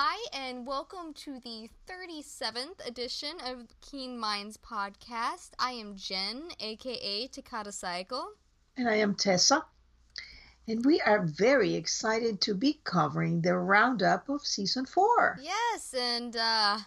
Hi, and welcome to the 37th edition of Keen Minds podcast. I am Jen, aka Takata Cycle. And I am Tessa. And we are very excited to be covering the roundup of season four. Yes, and uh,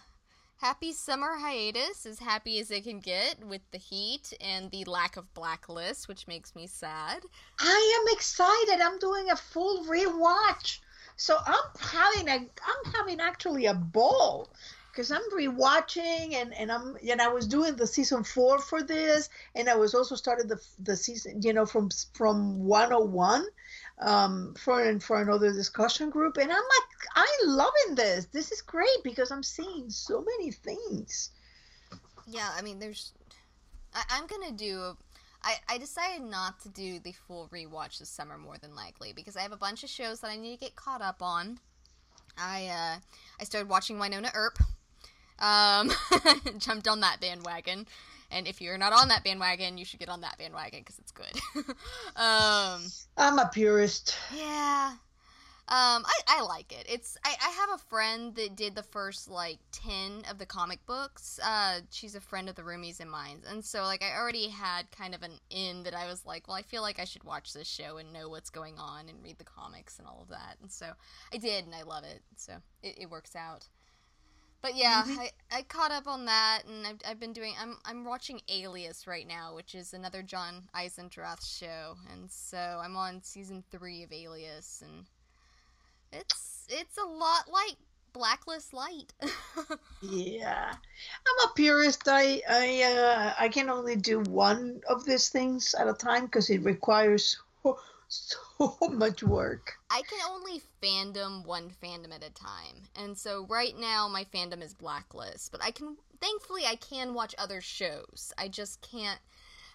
happy summer hiatus, as happy as it can get with the heat and the lack of blacklist, which makes me sad. I am excited. I'm doing a full rewatch. So I'm having a I'm having actually a ball because I'm rewatching and and I'm and I was doing the season four for this and I was also started the the season you know from from 101 um for and for another discussion group and I'm like I'm loving this this is great because I'm seeing so many things. Yeah, I mean there's I, I'm gonna do I, I decided not to do the full rewatch this summer more than likely because I have a bunch of shows that I need to get caught up on. I uh, I started watching Wynonna Earp. Um, jumped on that bandwagon, and if you're not on that bandwagon, you should get on that bandwagon because it's good. um, I'm a purist. Yeah, um, I, I like it. It's I, I have a friend that did the first like ten of the comic books. Uh, she's a friend of the roomies and mine, and so like I already had kind of an in that I was like, well, I feel like I should watch this show and know what's going on and read the comics and all of that. And so I did, and I love it. So it, it works out. But yeah, mm-hmm. I, I caught up on that, and I've, I've been doing. I'm I'm watching Alias right now, which is another John Eisendrath show, and so I'm on season three of Alias, and it's it's a lot like Blacklist Light. yeah, I'm a purist. I I uh, I can only do one of these things at a time because it requires so, so much work. I can only fandom one fandom at a time, and so right now my fandom is Blacklist. But I can, thankfully, I can watch other shows. I just can't.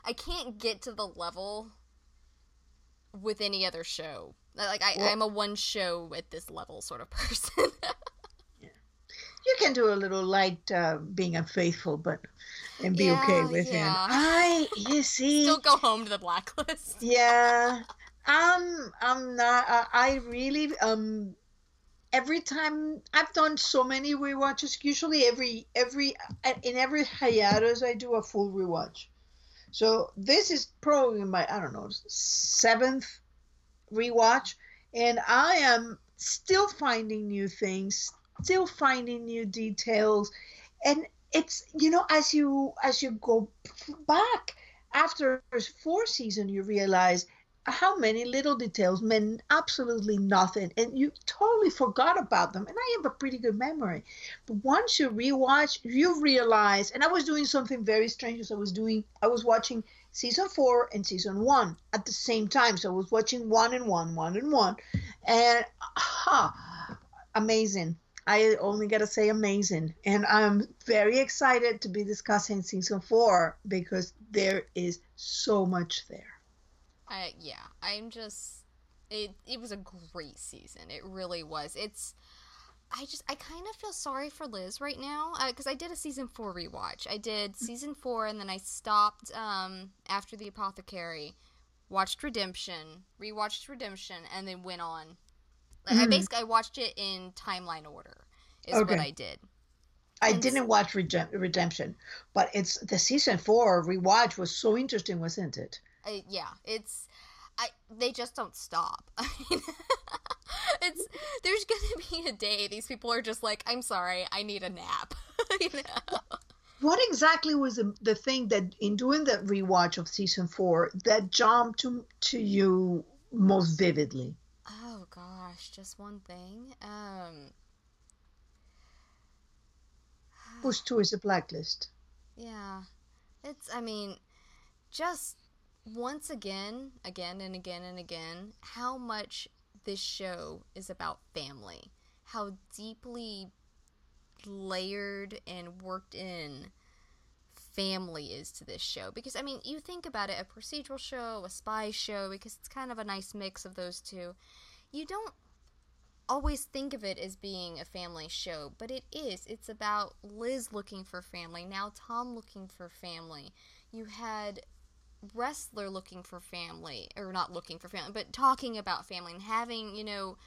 I can't get to the level with any other show like I, well, I'm a one show at this level sort of person. yeah. You can do a little light uh, being unfaithful, but and be yeah, okay with yeah. it. I you see still go home to the blacklist. yeah. Um I'm not uh, I really um every time I've done so many rewatches. Usually every every in every hiatus I do a full rewatch. So this is probably my I don't know seventh rewatch, and I am still finding new things, still finding new details, and it's you know as you as you go back after four season, you realize how many little details meant absolutely nothing and you totally forgot about them and i have a pretty good memory. But once you rewatch you realize and i was doing something very strange as i was doing i was watching season four and season one at the same time so i was watching one and one one and one and ha amazing. I only gotta say amazing and i'm very excited to be discussing season four because there is so much there Yeah, I'm just it it was a great season. It really was. It's I just I kind of feel sorry for Liz right now because uh, I did a season four rewatch. I did season four and then I stopped um, after the Apothecary, watched Redemption, rewatched Redemption, and then went on. Mm. I basically I watched it in timeline order. Is okay. what I did. I and didn't watch Redemption, but it's the season four rewatch was so interesting, wasn't it? I, yeah, it's I they just don't stop. I mean, it's there's gonna be a day these people are just like, I'm sorry, I need a nap. you know? What exactly was the, the thing that in doing the rewatch of season four that jumped to to you most vividly? Oh gosh, just one thing. Um Push is a blacklist. Yeah. It's I mean, just once again, again and again and again, how much this show is about family. How deeply layered and worked in family is to this show. Because, I mean, you think about it a procedural show, a spy show, because it's kind of a nice mix of those two. You don't always think of it as being a family show, but it is. It's about Liz looking for family, now Tom looking for family. You had Ressler looking for family, or not looking for family, but talking about family and having, you know,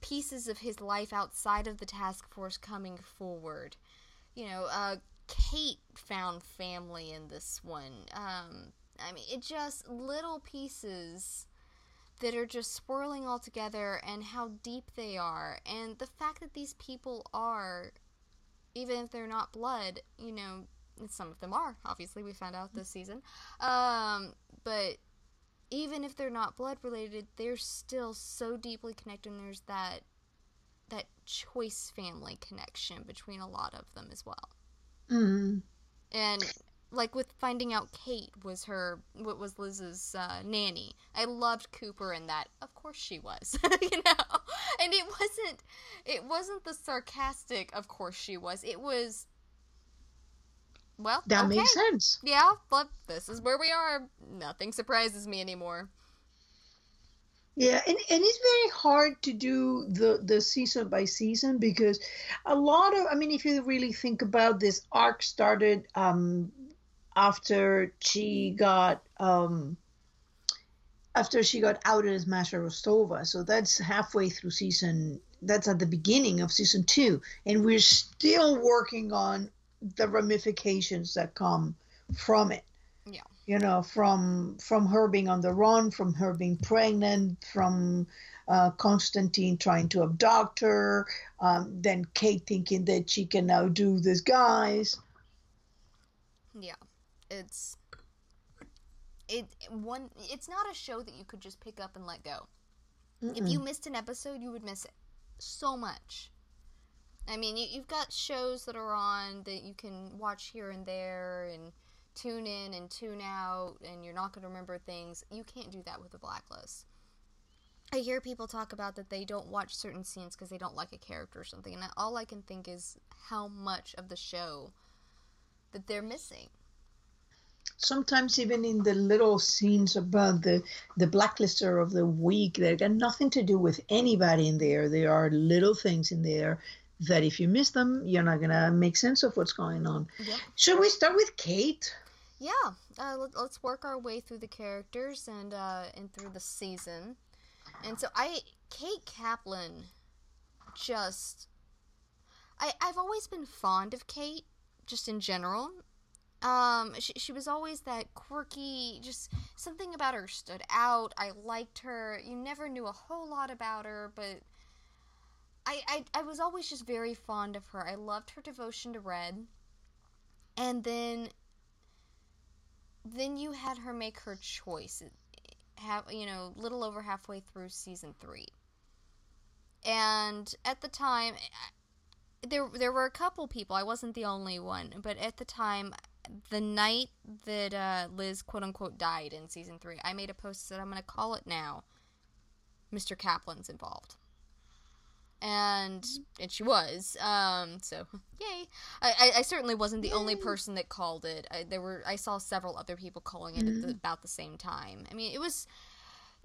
pieces of his life outside of the task force coming forward. You know, uh, Kate found family in this one. Um, I mean, it just little pieces that are just swirling all together and how deep they are. And the fact that these people are, even if they're not blood, you know, some of them are, obviously, we found out this season. Um, but even if they're not blood related, they're still so deeply connected and there's that that choice family connection between a lot of them as well. Mm. And like with finding out Kate was her what was Liz's uh, nanny. I loved Cooper in that. Of course she was, you know. And it wasn't it wasn't the sarcastic of course she was. It was well, that okay. makes sense. Yeah, but this is where we are. Nothing surprises me anymore. Yeah, and, and it's very hard to do the, the season by season because a lot of, I mean, if you really think about this arc started um, after she got um, after she got outed as Masha Rostova. So that's halfway through season. That's at the beginning of season two, and we're still working on the ramifications that come from it. Yeah. You know, from from her being on the run, from her being pregnant, from uh, Constantine trying to abduct her, um, then Kate thinking that she can now do this guys. Yeah, it's it one. It's not a show that you could just pick up and let go. Mm-mm. If you missed an episode, you would miss it so much. I mean, you, you've got shows that are on that you can watch here and there and tune in and tune out, and you're not going to remember things. You can't do that with the Blacklist. I hear people talk about that they don't watch certain scenes because they don't like a character or something, and all I can think is how much of the show that they're missing. Sometimes even in the little scenes about the the blacklister of the week, they got nothing to do with anybody in there. There are little things in there that if you miss them, you're not gonna make sense of what's going on. Should we start with Kate? Yeah, uh, let, us work our way through the characters and uh, and through the season. And so I, Kate Kaplan, just, I I've always been fond of Kate, just in general. Um, she she was always that quirky, just something about her stood out. I liked her. You never knew a whole lot about her, but. I, I, I was always just very fond of her. I loved her devotion to Red. And then then you had her make her choice have you know little over halfway through season 3 and at the time there there were a couple people i wasn't the only one but at the time the night that uh, liz quote unquote died in season 3 i made a post that i'm going to call it now mr kaplan's involved and and she was. Um, so yay! I, I, I certainly wasn't the yay. only person that called it. I, there were I saw several other people calling it mm-hmm. at the, about the same time. I mean, it was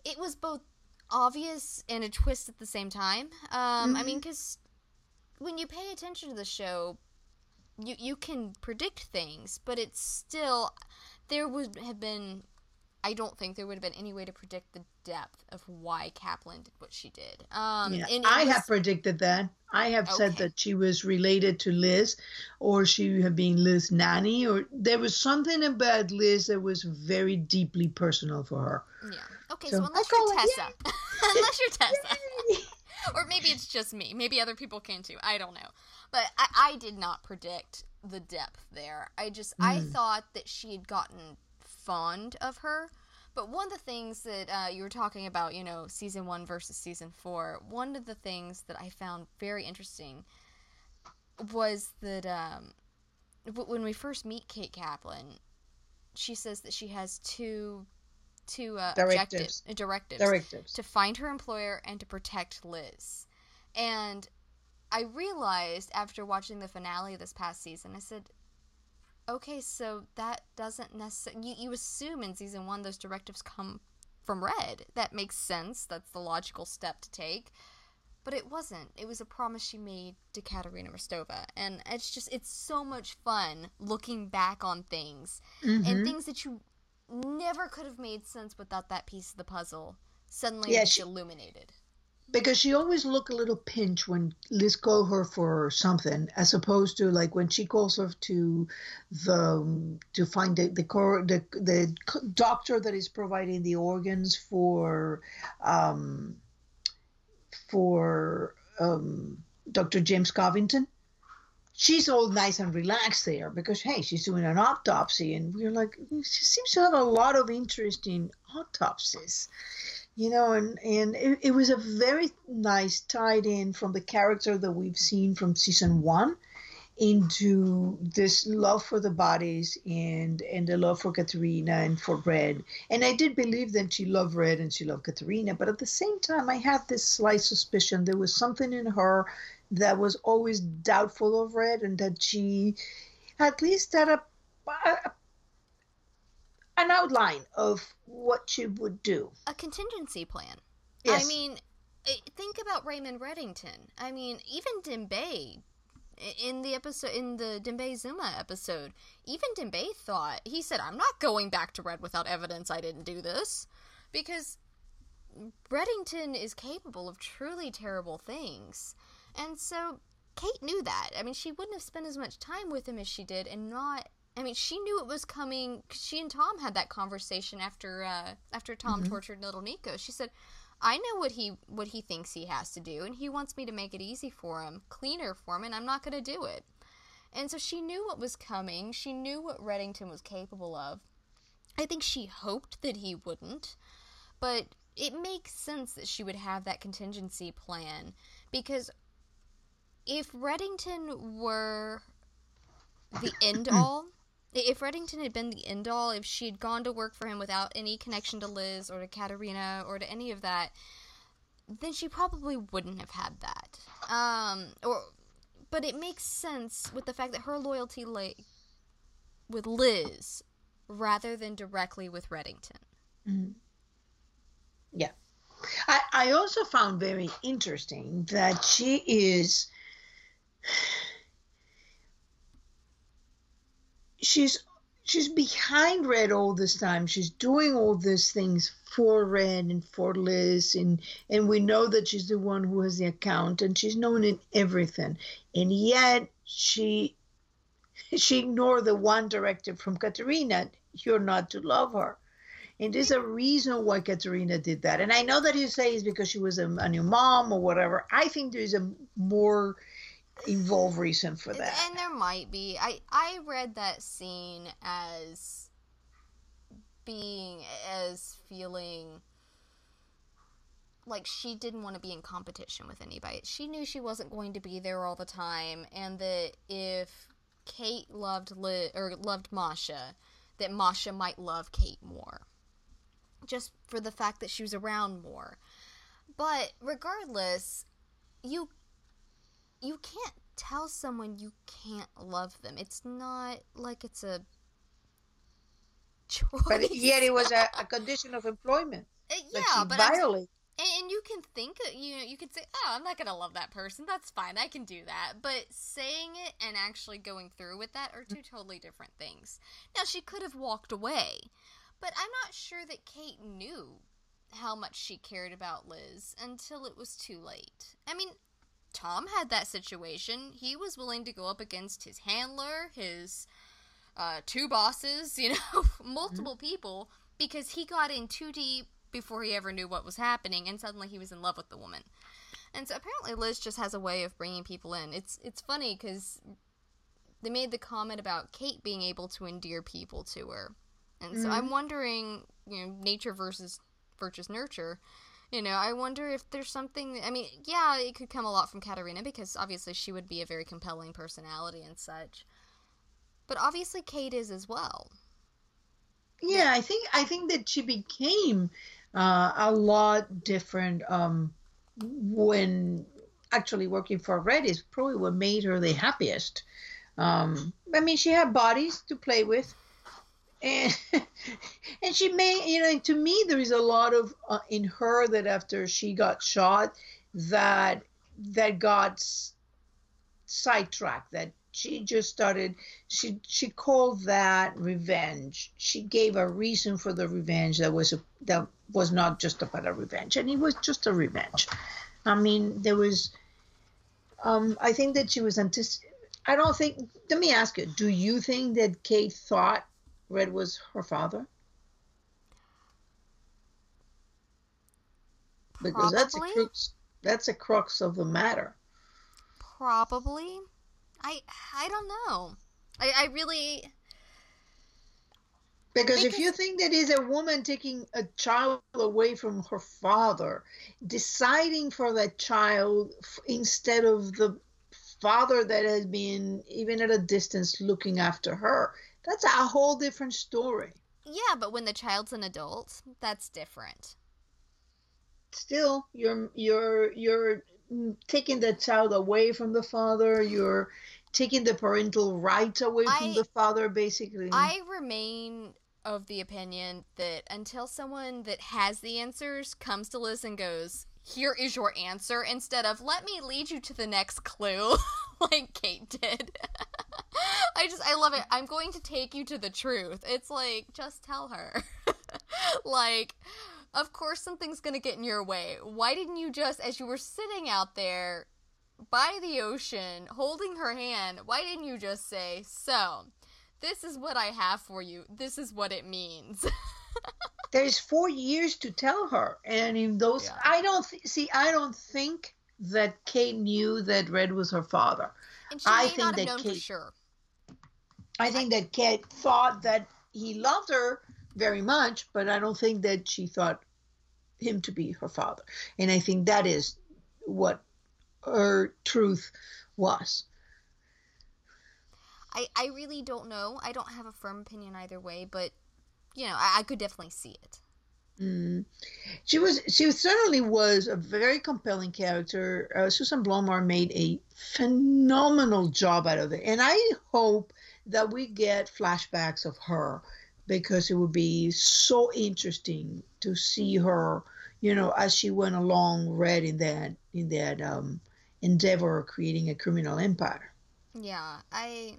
it was both obvious and a twist at the same time. Um, mm-hmm. I mean, because when you pay attention to the show, you you can predict things, but it's still there would have been I don't think there would have been any way to predict the depth of why Kaplan did what she did. Um, yeah, I was... have predicted that. I have okay. said that she was related to Liz, or she had been Liz nanny, or there was something about Liz that was very deeply personal for her. Yeah. Okay, so, so unless you're Tessa, unless you're Tessa, or maybe it's just me. Maybe other people can too. I don't know. But I, I did not predict the depth there. I just mm. I thought that she had gotten fond of her. But one of the things that uh, you were talking about, you know, season one versus season four, one of the things that I found very interesting was that um, when we first meet Kate Kaplan, she says that she has two two uh, directives. Uh, directives directives to find her employer and to protect Liz. And I realized after watching the finale this past season, I said, okay, so that doesn't necessarily. You, you assume in season one those directives come from Red. That makes sense. That's the logical step to take. But it wasn't. It was a promise she made to Katerina Rostova. And it's just, it's so much fun looking back on things mm-hmm. and things that you never could have made sense without that piece of the puzzle suddenly yeah, she, illuminated. Because she always looked a little pinch when Liz called her for something, as opposed to like when she calls her to the to find the the the, the doctor that is providing the organs for um, for um, Dr. James Covington. She's all nice and relaxed there because hey, she's doing an autopsy, and we're like, she seems to have a lot of interest in autopsies you know and and it, it, was a very nice tied in from the character that we've seen from season one into this love for the bodies and and the love for Katerina and for Red. And I did believe that she loved Red and she loved Katerina, but at the same time I had this slight suspicion there was something in her that was always doubtful of Red and that she at least had a, a an outline of what you would do. A contingency plan. Yes. I mean, eh, think about Raymond Reddington. I mean, even Dembe in the episode in the Dembe Zuma episode, even Dembe thought he said, "I'm not going back to Red without evidence I didn't do this," because Reddington is capable of truly terrible things, and so Kate knew that. I mean, she wouldn't have spent as much time with him as she did, and not I mean, she knew it was coming. she and Tom had that conversation after uh, after Tom mm-hmm. tortured little Nico. She said, "I know what he what he thinks he has to do, and he wants me to make it easy for him, cleaner for him, and I'm not going to do it." And so she knew what was coming. She knew what Reddington was capable of. I think she hoped that he wouldn't, but it makes sense that she would have that contingency plan because if Reddington were the end all if Reddington had been the end all, if she had gone to work for him without any connection to Liz or to Katerina or to any of that, then she probably wouldn't have had that. Um, or, but it makes sense with the fact that her loyalty lay with Liz rather than directly with Reddington. Mm-hmm. Yeah. I, I also found very interesting that she is she's she's behind Red all this time. She's doing all these things for Red and for Liz, and and we know that she's the one who has the account, and she's known in everything, and yet she she ignored the one directive from Katerina: "You're not to love her." And there's a reason why Katerina did that. And I know that you say it's because she was a, a new mom or whatever. I think there's a more evolve reason for that. And there might be. I I read that scene as being as feeling like she didn't want to be in competition with anybody. She knew she wasn't going to be there all the time and that if Kate loved Liz, or loved Masha, that Masha might love Kate more. Just for the fact that she was around more. But regardless, you you can't tell someone you can't love them. It's not like it's a choice. But yet it was a, a condition of employment. Uh, yeah, but violate. And you can think, you know, you can say, "Oh, I'm not gonna love that person. That's fine. I can do that." But saying it and actually going through with that are two totally different things. Now, she could have walked away, but I'm not sure that Kate knew how much she cared about Liz until it was too late. I mean, Tom had that situation. He was willing to go up against his handler, his uh, two bosses, you know, multiple mm-hmm. people, because he got in too deep before he ever knew what was happening, and suddenly he was in love with the woman. And so apparently Liz just has a way of bringing people in. It's it's funny because they made the comment about Kate being able to endear people to her, and so mm-hmm. I'm wondering, you know, nature versus versus nurture you know, I wonder if there's something. I mean, yeah, it could come a lot from Katerina because obviously she would be a very compelling personality and such. But obviously, Kate is as well. Yeah, I think I think that she became uh, a lot different um, when actually working for Red is probably what made her the happiest. Um, I mean, she had bodies to play with and and she may you know to me there is a lot of uh, in her that after she got shot that that got sidetracked that she just started she she called that revenge she gave a reason for the revenge that was a, that was not just about a revenge and it was just a revenge I mean, there was. Um, I think that she was antici- I don't think. Let me ask you: Do you think that Kate thought Red was her father? Because that's a crux. That's a crux of the matter. Probably. I I don't know. I I really Because if you think that is a woman taking a child away from her father, deciding for that child instead of the father that has been even at a distance looking after her, that's a whole different story. yeah, but when the child's an adult, that's different. Still, you're you're you're taking the child away from the father. You're taking the parental rights away from I- the father, basically. I remain of the opinion that until someone that has the answers comes to Liz and goes, "Here is your answer," instead of "Let me lead you to the next clue," like Kate did. I just I love it. I'm going to take you to the truth. It's like just tell her. like of course something's going to get in your way. Why didn't you just as you were sitting out there by the ocean holding her hand, why didn't you just say, "So, this is what I have for you. This is what it means." There's four years to tell her and in those Yeah. i don't th- see i don't think that kate knew that red was her father and she I may think not have that known for Kate- sure. i think that kate thought that he loved her very much but i don't think that she thought him to be her father and i think that is what her truth was I, I really don't know. I don't have a firm opinion either way, but you know, I, I could definitely see it. Mm. She was she certainly was a very compelling character. Uh, Susan Blommaert made a phenomenal job out of it, and I hope that we get flashbacks of her because it would be so interesting to see her, you know, as she went along, read in that in that um, endeavor of creating a criminal empire. Yeah, I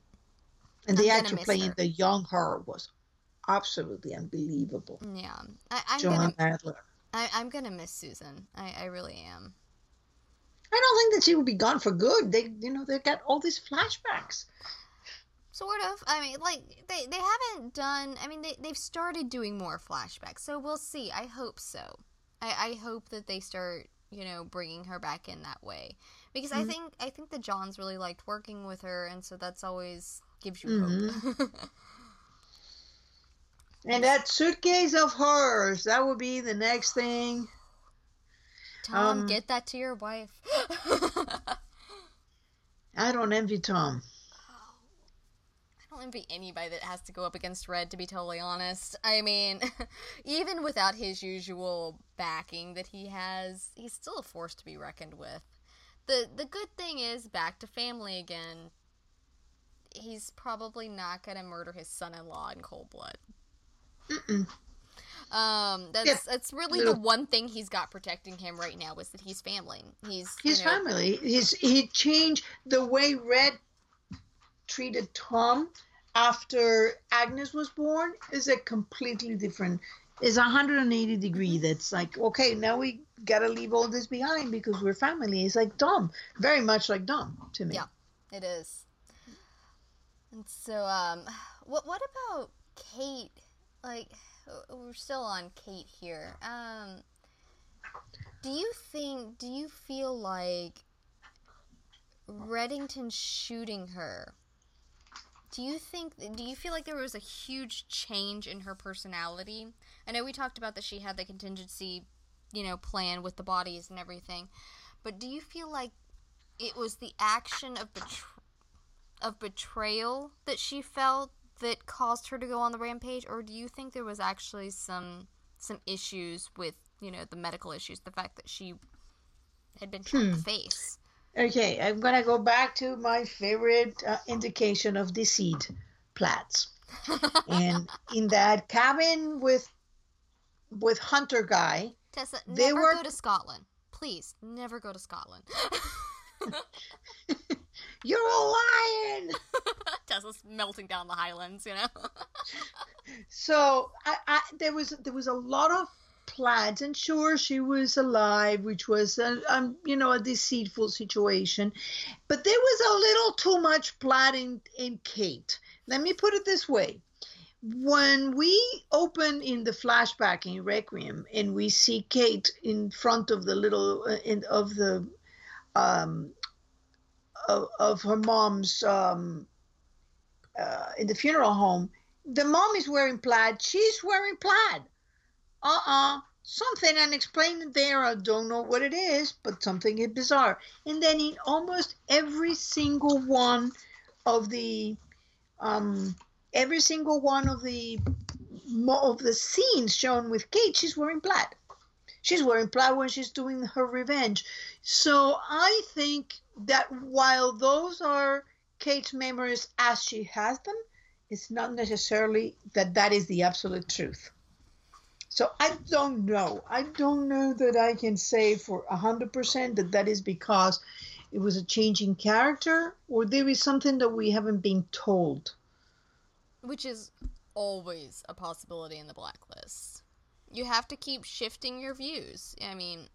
And I'm the actor playing her. the young her was absolutely unbelievable. yeah, I, I'm John gonna Adler. I, I'm gonna miss Susan. I, I really am. I don't think that she will be gone for good. They, you know, they got all these flashbacks. Sort of. I mean, like they they haven't done. I mean, they they've started doing more flashbacks, so we'll see. I hope so. I I hope that they start, you know, bringing her back in that way because I Mhm. think I think the Johns really liked working with her, and so that's always gives you hope. And that suitcase of hers, that would be the next thing. Tom, Um, get that to your wife. I don't envy Tom. I don't envy anybody that has to go up against Red, to be totally honest. I mean, even without his usual backing that he has, he's still a force to be reckoned with. the The good thing is, back to family again. He's probably not gonna murder his son-in-law in cold blood. Mm-mm. Um, that's Yeah. that's really No. the one thing he's got protecting him right now is that he's family. He's you know, family. His he changed the way Red treated Tom after Agnes was born is a completely different is 180 degree that's like okay now we gotta leave all this behind because we're family it's like Dom very much like Dom to me Yeah. It is. And so, um, what what about Kate? Like, we're still on Kate here. Um, do you think? Do you feel like Reddington shooting her? Do you think? Do you feel like there was a huge change in her personality? I know we talked about that she had the contingency, you know, plan with the bodies and everything, but do you feel like it was the action of betr- of betrayal that she felt that caused her to go on the rampage or do you think there was actually some some issues with you know the medical issues the fact that she had been shot in the Hmm. face Okay, I'm gonna go back to my favorite uh, indication of deceit, plats. and in that cabin with with Hunter guy, tessa They never were- go to scotland please never go to scotland you're a lion. tessa's melting down the highlands you know So I, I there was there was a lot of plaids, and sure, she was alive, which was, a, um, you know, a deceitful situation. But there was a little too much plaid in, in Kate. Let me put it this way. When we open in the flashback in Requiem and we see Kate in front of the little, uh, in, of the, um, of, her mom's, um, uh, in the funeral home, the mom is wearing plaid. She's wearing plaid. Uh uh Something unexplained there. I don't know what it is, but something bizarre. And then in almost every single one of the, um, every single one of the, of the scenes shown with Kate, she's wearing plaid. She's wearing plaid when she's doing her revenge. So I think that while those are Kate's memories as she has them, it's not necessarily that that is the absolute truth. So I don't know. I don't know that I can say for 100% that that is because it was a changing character or there is something that we haven't been told. Which is always a possibility in the blacklist. You have to keep shifting your views. I mean,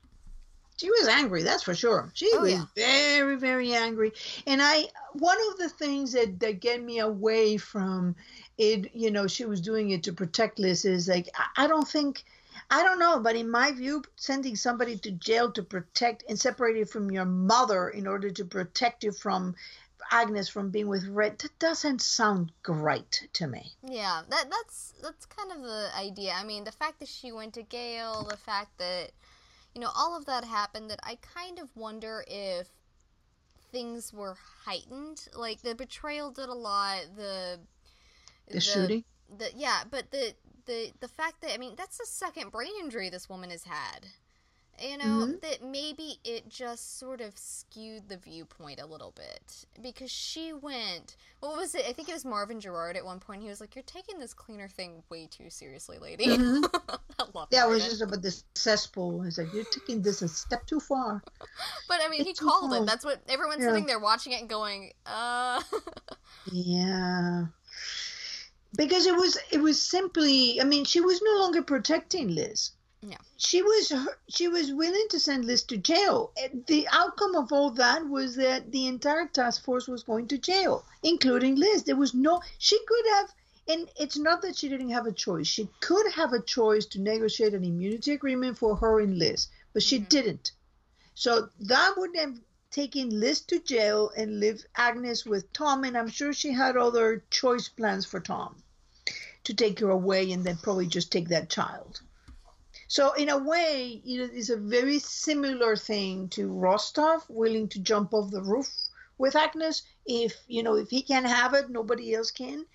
she was angry that's for sure she oh, was yeah. very very angry and i one of the things that that get me away from it you know she was doing it to protect liz is like i, I don't think I don't know, but in my view, sending somebody to jail to protect and separate you from your mother in order to protect you from Agnes from being with Red, that doesn't sound great to me. Yeah, that that's that's kind of the idea. I mean, the fact that she went to Gale, the fact that you know, all of that happened that I kind of wonder if things were heightened. Like the betrayal did a lot. The the, the shooting. The yeah, but the the the fact that I mean that's the second brain injury this woman has had you know mm-hmm. that maybe it just sort of skewed the viewpoint a little bit because she went what was it? I think it was marvin gerard at one point. He was like you're taking this cleaner thing way too seriously lady. Mm-hmm. yeah it was just about this cesspool. He's like you're taking this a step too far. But i mean it's he called it. that's what everyone's yeah. sitting there watching it and going uh. Yeah. Because it was it was simply i mean she was no longer protecting liz yeah. She was she was willing to send Liz to jail. The outcome of all that was that the entire task force was going to jail, including Liz. There was no she could have and it's not that she didn't have a choice. She could have a choice to negotiate an immunity agreement for her and Liz, but she mm-hmm. didn't. So that would have taken Liz to jail and leave Agnes with Tom, and I'm sure she had other choice plans for Tom to take her away and then probably just take that child. So in a way, it is a very similar thing to Rostov willing to jump off the roof with Agnes. If you know, if he can have it, nobody else can.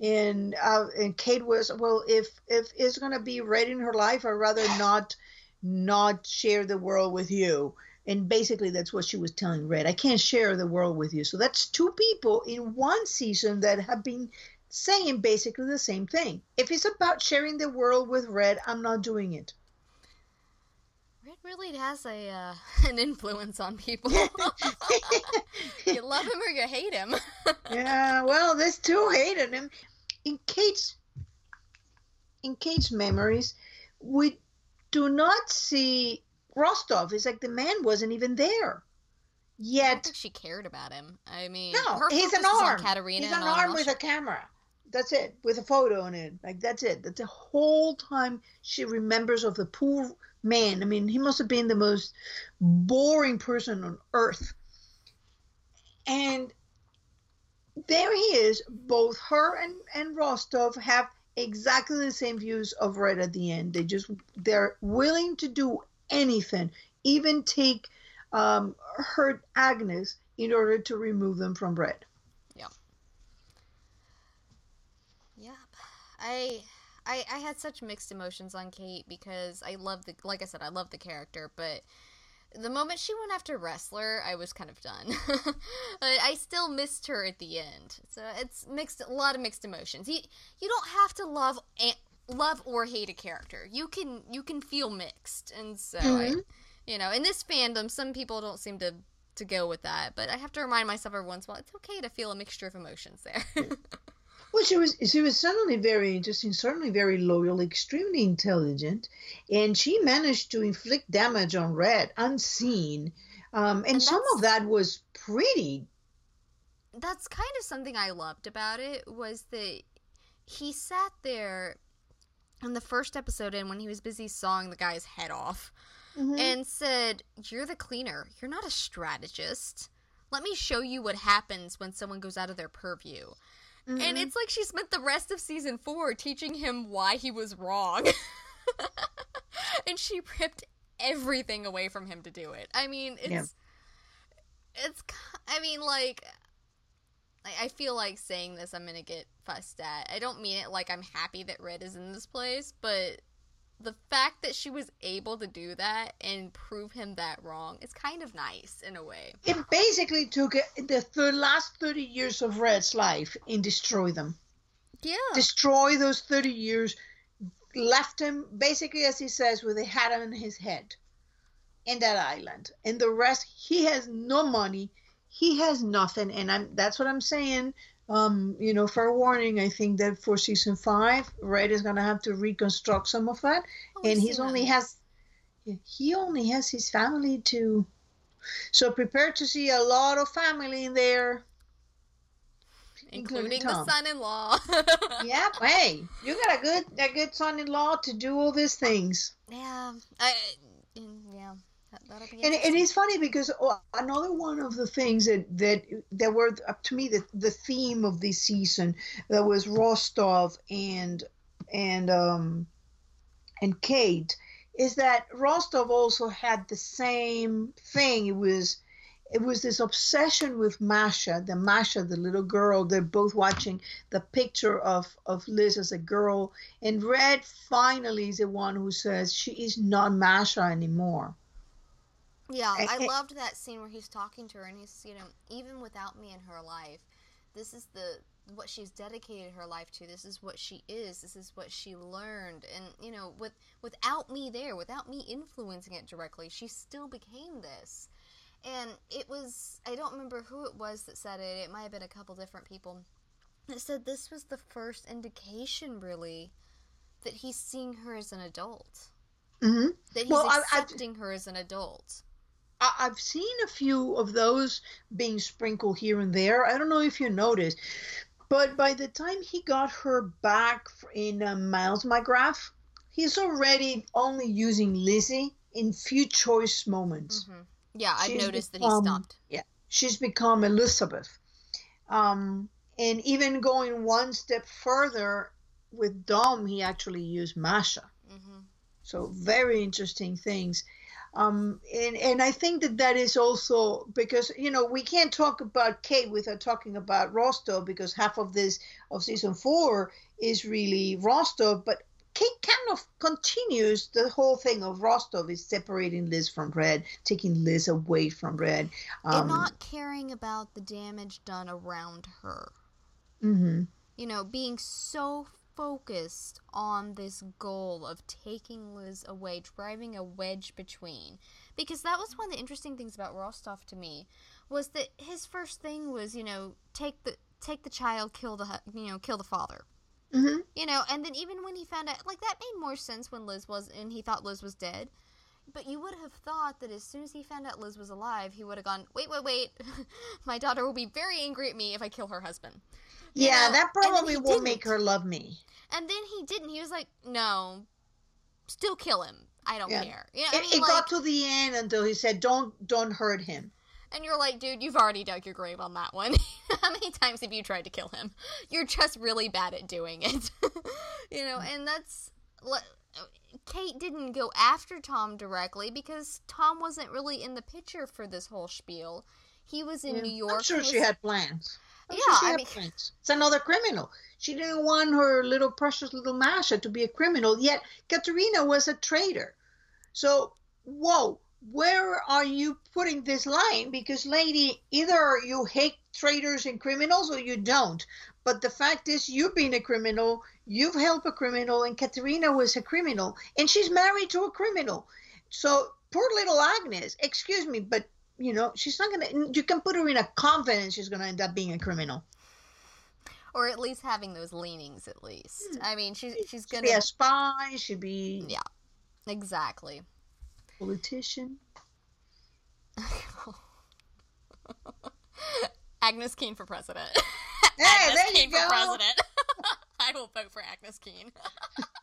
And uh, and Kate was well, if if it's gonna be right in her life, I'd rather not not share the world with you. And basically, that's what she was telling Red. I can't share the world with you. So that's two people in one season that have been saying basically the same thing. If it's about sharing the world with Red, I'm not doing it really has a uh, an influence on people. you love him or you hate him. yeah, well, there's two hated him. In Kate's in Kate's memories, we do not see Rostov. It's like the man wasn't even there. Yet I don't think she cared about him. I mean, no, he's an arm. He's an arm with a camera. That's it, with a photo on it. Like that's it. That's the whole time she remembers of the poor man. I mean, he must have been the most boring person on earth. And there he is. Both her and, and Rostov have exactly the same views of Red at the end. They just they're willing to do anything, even take um, hurt Agnes in order to remove them from Red. Yeah. Yep. I I, I had such mixed emotions on Kate because I love the like I said I love the character, but the moment she went after Ressler, I was kind of done. but I still missed her at the end, so it's mixed a lot of mixed emotions. You you don't have to love love or hate a character. You can you can feel mixed, and so mm-hmm. I, you know in this fandom, some people don't seem to to go with that, but I have to remind myself every once in a while it's okay to feel a mixture of emotions there. Well, she was she was certainly very interesting, certainly very loyal, extremely intelligent, and she managed to inflict damage on Red unseen. Um, and, And some of that was pretty. That's kind of something I loved about it was that he sat there in the first episode and when he was busy sawing the guy's head off Mhm. and said, "You're the cleaner. You're not a strategist. Let me show you what happens when someone goes out of their purview." And Mhm. it's like she spent the rest of season 4 teaching him why he was wrong. and she ripped everything away from him to do it. I mean, it's Yeah. it's I mean like I I feel like saying this I'm gonna get fussed at. I don't mean it like I'm happy that Red is in this place, but the fact that she was able to do that and prove him that wrong is kind of nice in a way. It basically took the, the last 30 years of Red's life and destroyed them. Yeah. Destroy those 30 years, left him, basically, as he says, with a hat on his head in that island. And the rest, he has no money. He has nothing. And I'm that's what I'm saying. Um, you know, fair warning, I think that for season five, Red is gonna have to reconstruct some of that. Oh, and he's seen only has he only has his family to so prepare to see a lot of family in there including, including the son-in-law. yeah hey you got a good a good son-in-law to do all these things yeah. I mm, yeah. That, and, and it's funny because oh, another one of the things that that that were up to me the, the theme of this season that was Rostov and and um and Kate is that Rostov also had the same thing. It was it was this obsession with Masha, the Masha, the little girl. They're both watching the picture of of Liz as a girl, and Red finally is the one who says she is not Masha anymore. Yeah, I- I I- loved that scene where he's talking to her and he's, you know, even without me in her life, this is the what she's dedicated her life to. This is what she is. This is what she learned. And, you know, with without me there, without me influencing it directly, she still became this. And it was I don't remember who it was that said it. It might have been a couple different people. That said this was the first indication really that he's seeing her as an adult. hmm That he's Well, I- I- accepting her as an adult. I, I've seen a few of those being sprinkled here and there. I don't know if you noticed, but by the time he got her back in uh, Miles McGrath, he's already only using Lizzie in few choice moments. hmm Yeah, I've She's noticed that he become- stopped. She's become Elizabeth. Um, and even going one step further with Dom, he actually used Masha. hmm So very interesting things. Um, and, and I think that that is also because, you know, we can't talk about Kate without talking about Rostov because half of this of season four is really Rostov, but Kate kind of continues the whole thing of Rostov is separating Liz from Red, taking Liz away from Red. and Um, not caring about the damage done around her. mhm. You know, being so focused on this goal of taking Liz away, driving a wedge between. Because that was one of the interesting things about Rostov to me was that his first thing was, you know, take the take the child, kill the you know, kill the father. Mhm. You know, and then even when he found out, like that made more sense when Liz was, and he thought Liz was dead. But you would have thought that as soon as he found out Liz was alive, he would have gone, wait, wait, wait, my daughter will be very angry at me if I kill her husband. Yeah, know, that probably will didn't. Make her love me. And then he didn't. He was like, no, still kill him. I don't Yeah. care. You know, It, I mean, it like, got to the end until he said, "Don't, don't hurt him." and you're like, dude, you've already dug your grave on that one. How many times have you tried to kill him? You're just really bad at doing it. you know, mm. and that's. Kate didn't go after Tom directly because Tom wasn't really in the picture for this whole spiel. He was in Yeah. New York. I'm sure he she had plans. I'm Yeah, she I mean- plans. It's another criminal. She didn't want her little precious little Masha to be a criminal. Yet Katerina was a traitor. So, whoa, where are you putting this line? Because, lady, either you hate traitors and criminals or you don't. But the fact is, you've been a criminal, you've helped a criminal, and Katerina was a criminal, and she's married to a criminal. So, poor little Agnes, excuse me, but you know, she's not gonna. You can put her in a convent, and she's gonna end up being a criminal. or at least having those leanings. At least, Hmm. I mean, she's she's gonna be a spy. Should be Yeah. exactly. politician. Agnes Keen for president. Hey, Agnes there you go. for president. I will vote for Agnes Keen.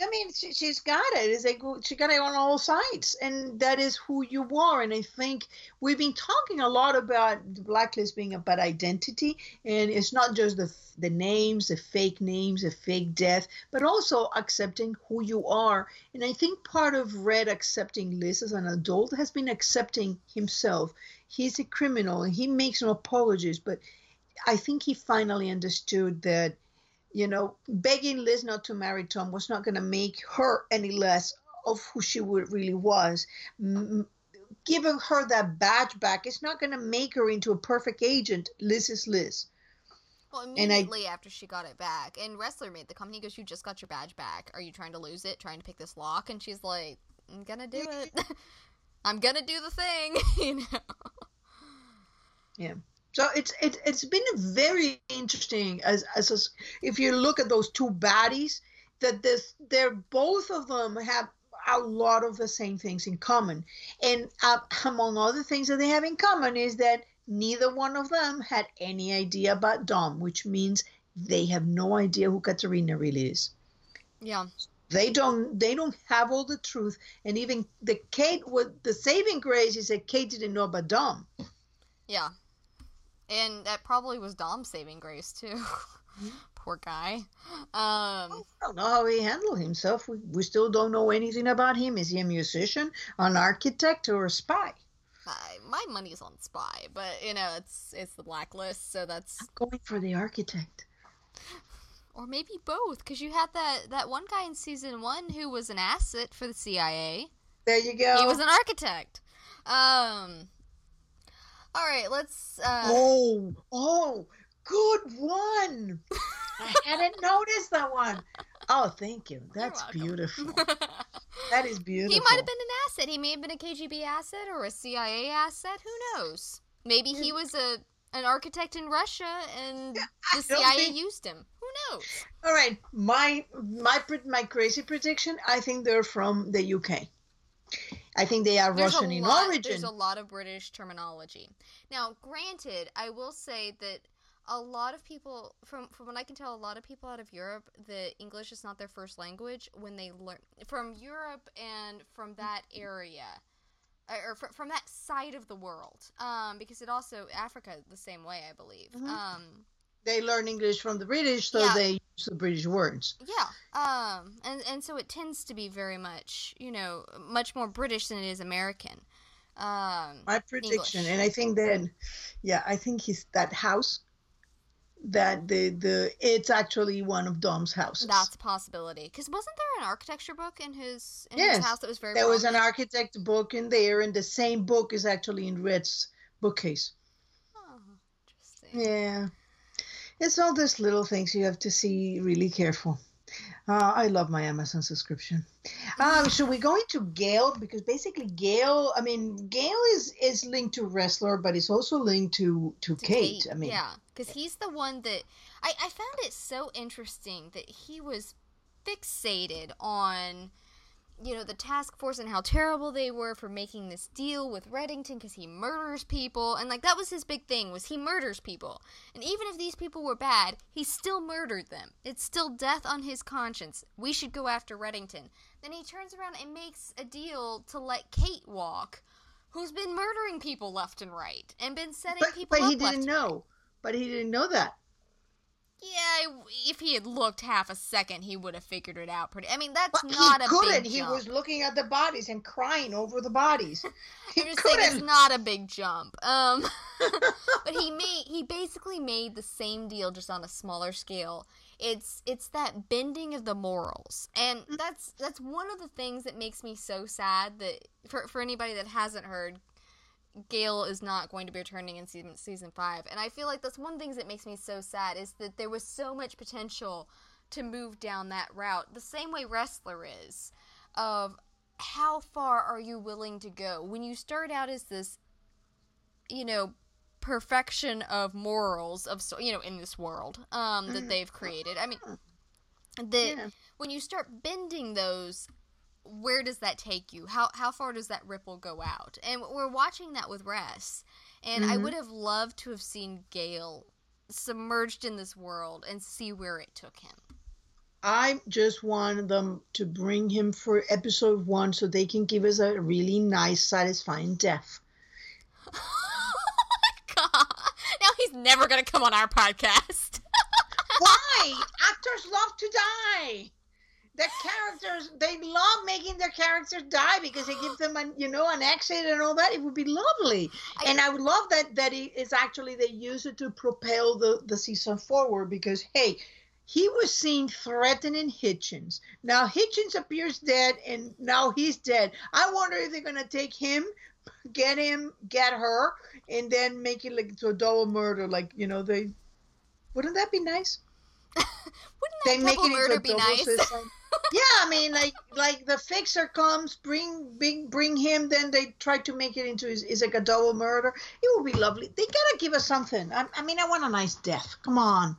I mean, she, she's got it. Is like she got it on all sides, and that is who you are. And I think we've been talking a lot about the blacklist being about identity, and it's not just the the names, the fake names, the fake death, but also accepting who you are. And I think part of Red accepting Liz as an adult has been accepting himself. He's a criminal, and he makes no apologies, but I think he finally understood that you know, begging Liz not to marry Tom was not going to make her any less of who she really was. M- giving her that badge back is not going to make her into a perfect agent. Liz is Liz. Well, And I- immediately after she got it back, and Ressler made the company goes, "You just got your badge back. Are you trying to lose it? Trying to pick this lock?" And she's like, "I'm gonna do it. I'm gonna do the thing." you know. So it's it, it's been very interesting as as a, if you look at those two baddies that this they're both of them have a lot of the same things in common, and uh, among other things that they have in common is that neither one of them had any idea about Dom, which means they have no idea who Katerina really is. Yeah. They don't they don't have all the truth, and even the Kate what the saving grace is that Kate didn't know about Dom. Yeah. And that probably was Dom's saving grace too. Poor guy. Um I don't know how he handled himself. We, we still don't know anything about him. Is he a musician, an architect, or a spy? I, my money's on Spy, but you know it's it's the blacklist, so that's I'm going for the architect. or maybe both, because you had that that one guy in season one who was an asset for the CIA. There you go. He was an architect. Um. All right, let's. Uh, oh, oh, good one. I hadn't noticed that one. Oh, thank you. That's beautiful. That is beautiful. he might have been an asset. He may have been a KGB asset or a CIA asset. Who knows? Maybe he was a an architect in Russia and the CIA think- used him. Who knows? All right, my my my crazy prediction. I think they're from the UK. I think they are There's Russian in lot, origin. There's a lot of British terminology. Now, granted, I will say that a lot of people, from from what I can tell, a lot of people out of Europe, the English is not their first language. When they learn from Europe and from that area, or fr- from that side of the world, um, because it also Africa the same way, I believe. Mhm. Um, they learn English from the British, so Yeah. they use the British words. Yeah. Um and and so it tends to be very much, you know, much more British than it is American. Um My prediction, English. and I think that, yeah, I think he's that house. That the the it's actually one of Dom's houses. that's a possibility. Cuz wasn't there an architecture book in his in Yes. his house that was very there was an architect book in there, and the same book is actually in Red's bookcase. Oh, interesting. Yeah, it's all those little things you have to see really careful. Uh, I love my Amazon subscription. Um, should we go into Gale because basically Gale, I mean, Gale is is linked to Ressler, but it's also linked to to, To Kate. I mean, yeah, because he's the one that I, I found it so interesting that he was fixated on, you know, the task force and how terrible they were for making this deal with Reddington because he murders people and like that was his big thing was he murders people and even if these people were bad, he still murdered them. It's still death on his conscience. We should go after Reddington. Then he turns around and makes a deal to let Kate walk. Who's been murdering people left and right and been setting but, people but up But he didn't know. But he didn't know that. Yeah, if he had looked half a second, he would have figured it out pretty. I mean, that's But not he a couldn't. big He jump. was looking at the bodies and crying over the bodies. He I'm just saying it's couldn't. a big jump. Um, but he made he basically made the same deal just on a smaller scale. It's it's that bending of the morals, and Mm. that's that's one of the things that makes me so sad that for for anybody that hasn't heard. Gale is not going to be returning in season season five, and I feel like that's one of the things that makes me so sad is that there was so much potential to move down that route, the same way Ressler is, of how far are you willing to go when you start out as this, you know, perfection of morals of so you know in this world um that Mhm. they've created. I mean, that Yeah. when you start bending those where does that take you how how far does that ripple go out and we're watching that with Ress and i Mhm. would have loved to have seen Gale submerged in this world and see where it took him I just want them to bring him for episode one so they can give us a really nice, satisfying death. god now he's never gonna come on our podcast Why? Actors love to die. The characters, they love making their characters die because it gives them, an, you know, an exit and all that. It would be lovely, I- and I would love that. That it is actually they use it to propel the the season forward because hey, he was seen threatening Hitchens. Now Hitchens appears dead, and now he's dead. I wonder if they're gonna take him, get him, get her, and then make it like to a double murder. Like you know, they wouldn't that be nice? wouldn't they that make double it murder a be double nice. yeah, I mean, like like the fixer comes, bring bring bring him, then they try to make it into is, is like a double murder. It would be lovely. They gotta give us something. I, I mean, I want a nice death. Come on,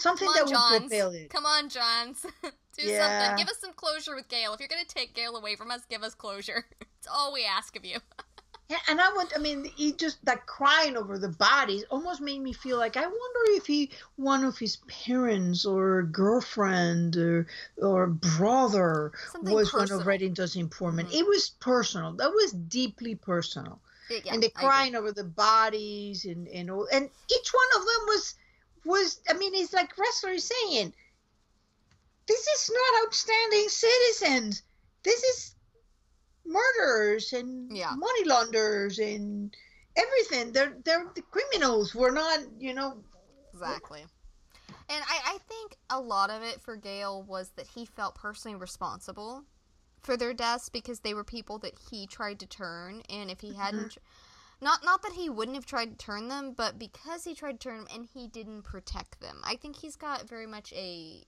something Come that on, will Johns. propel it. Come on, Johns. Do Yeah. something. Give us some closure with Gale. If you're gonna take Gale away from us, give us closure. It's all we ask of you. Yeah, and I went. I mean, he just that crying over the bodies almost made me feel like I wonder if he, one of his parents or girlfriend or or brother, Something was one of Reddington's informant. Mhm. It was personal. That was deeply personal. Yeah, and they're crying over the bodies and and all, and each one of them was was. I mean, it's like Ressler is saying, this is not outstanding citizens. This is murderers and Yeah. money launderers and everything. They're they're the criminals. We're not, you know. Exactly. And I, I think a lot of it for Gale was that he felt personally responsible for their deaths because they were people that he tried to turn, and if he mm-hmm. hadn't, tr- not not that he wouldn't have tried to turn them, but because he tried to turn them and he didn't protect them. I think he's got very much a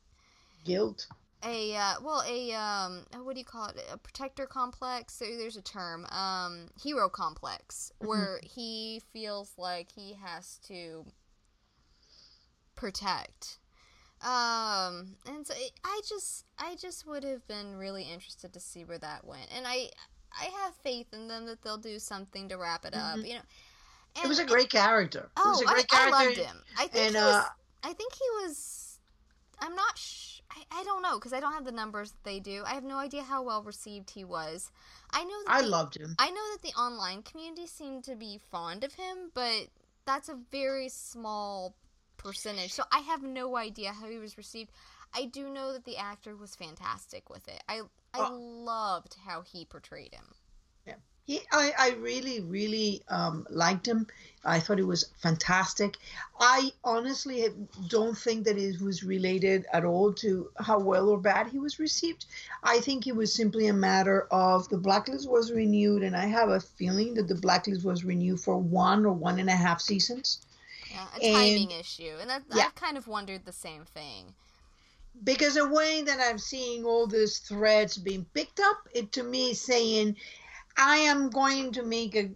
Guilt. A uh, well a um what do you call it? A protector complex? There, there's a term um hero complex where he feels like he has to protect. Um and so it, i just i just would have been really interested to see where that went. And i i have faith in them that they'll do something to wrap it up you know. And, It was a great character. oh it was a I, great I character. loved him. I think and, he was uh, i think he was i'm not sh- I, I don't know because i don't have the numbers that they do i have no idea how well received he was i know that I the- loved him. I know that the online community seemed to be fond of him, but that's a very small percentage. So I have no idea how he was received. I do know that the actor was fantastic with it. I I Oh. loved how he portrayed him. He, I, I really, really um, liked him. I thought it was fantastic. I honestly don't think that it was related at all to how well or bad he was received. I think it was simply a matter of the blacklist was renewed, and I have a feeling that the blacklist was renewed for one or one and a half seasons. Yeah, a And- timing issue, and that, Yeah. I've kind of wondered the same thing. because the way that I'm seeing all these threads being picked up, it to me is saying, I am going to make a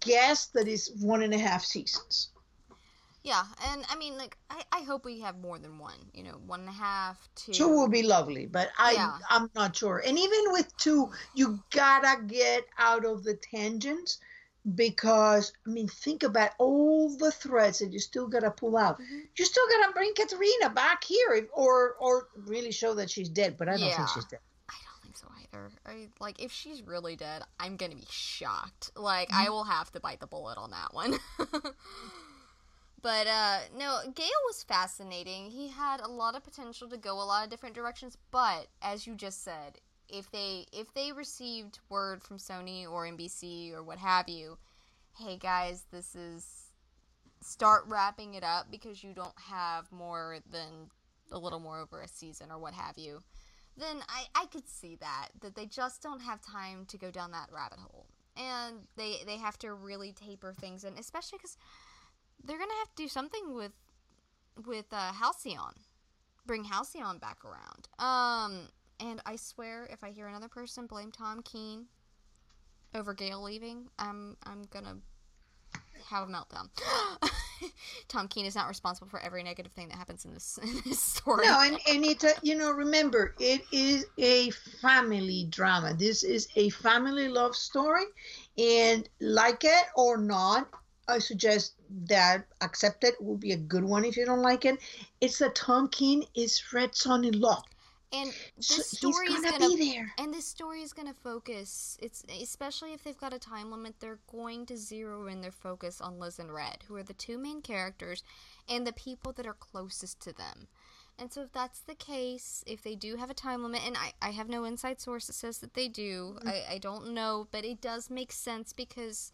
guess that is one and a half seasons. Yeah, and I mean, like, I, I hope we have more than one. You know, one and a half, two. Two will be lovely, but I Yeah. I'm not sure. And even with two, you gotta get out of the tangents because I mean, think about all the threads that you still gotta pull out. Mhm. You still gotta bring Katerina back here, if, or or really show that she's dead. But I don't Yeah. think she's dead. I don't think so either. I like if she's really dead, I'm gonna be shocked. Like I will have to bite the bullet on that one. but uh no, Gale was fascinating. He had a lot of potential to go a lot of different directions, but as you just said, if they if they received word from Sony or NBC or what have you, hey guys, this is start wrapping it up because you don't have more than a little more over a season or what have you then I, I could see that that they just don't have time to go down that rabbit hole. And they they have to really taper things in especially because they're gonna have to do something with with uh, Halcyon. Bring Halcyon back around. Um and I swear if I hear another person blame Tom Keen over Gale leaving I'm I'm gonna have a meltdown. Tom Keen is not responsible for every negative thing that happens in this, in this story. No, and, and it's a, you know, remember, it is a family drama. This is a family love story. And like it or not, I suggest that accept it will be a good one if you don't like it. It's that Tom Keen is Red's son-in-law. And So this he's story is gonna gonna be there. and this story is gonna focus. It's especially if they've got a time limit, they're going to zero in their focus on Liz and Red, who are the two main characters, and the people that are closest to them. And so, if that's the case, if they do have a time limit, and I, I have no inside source that says that they do, Mm-hmm. I, I don't know, but it does make sense because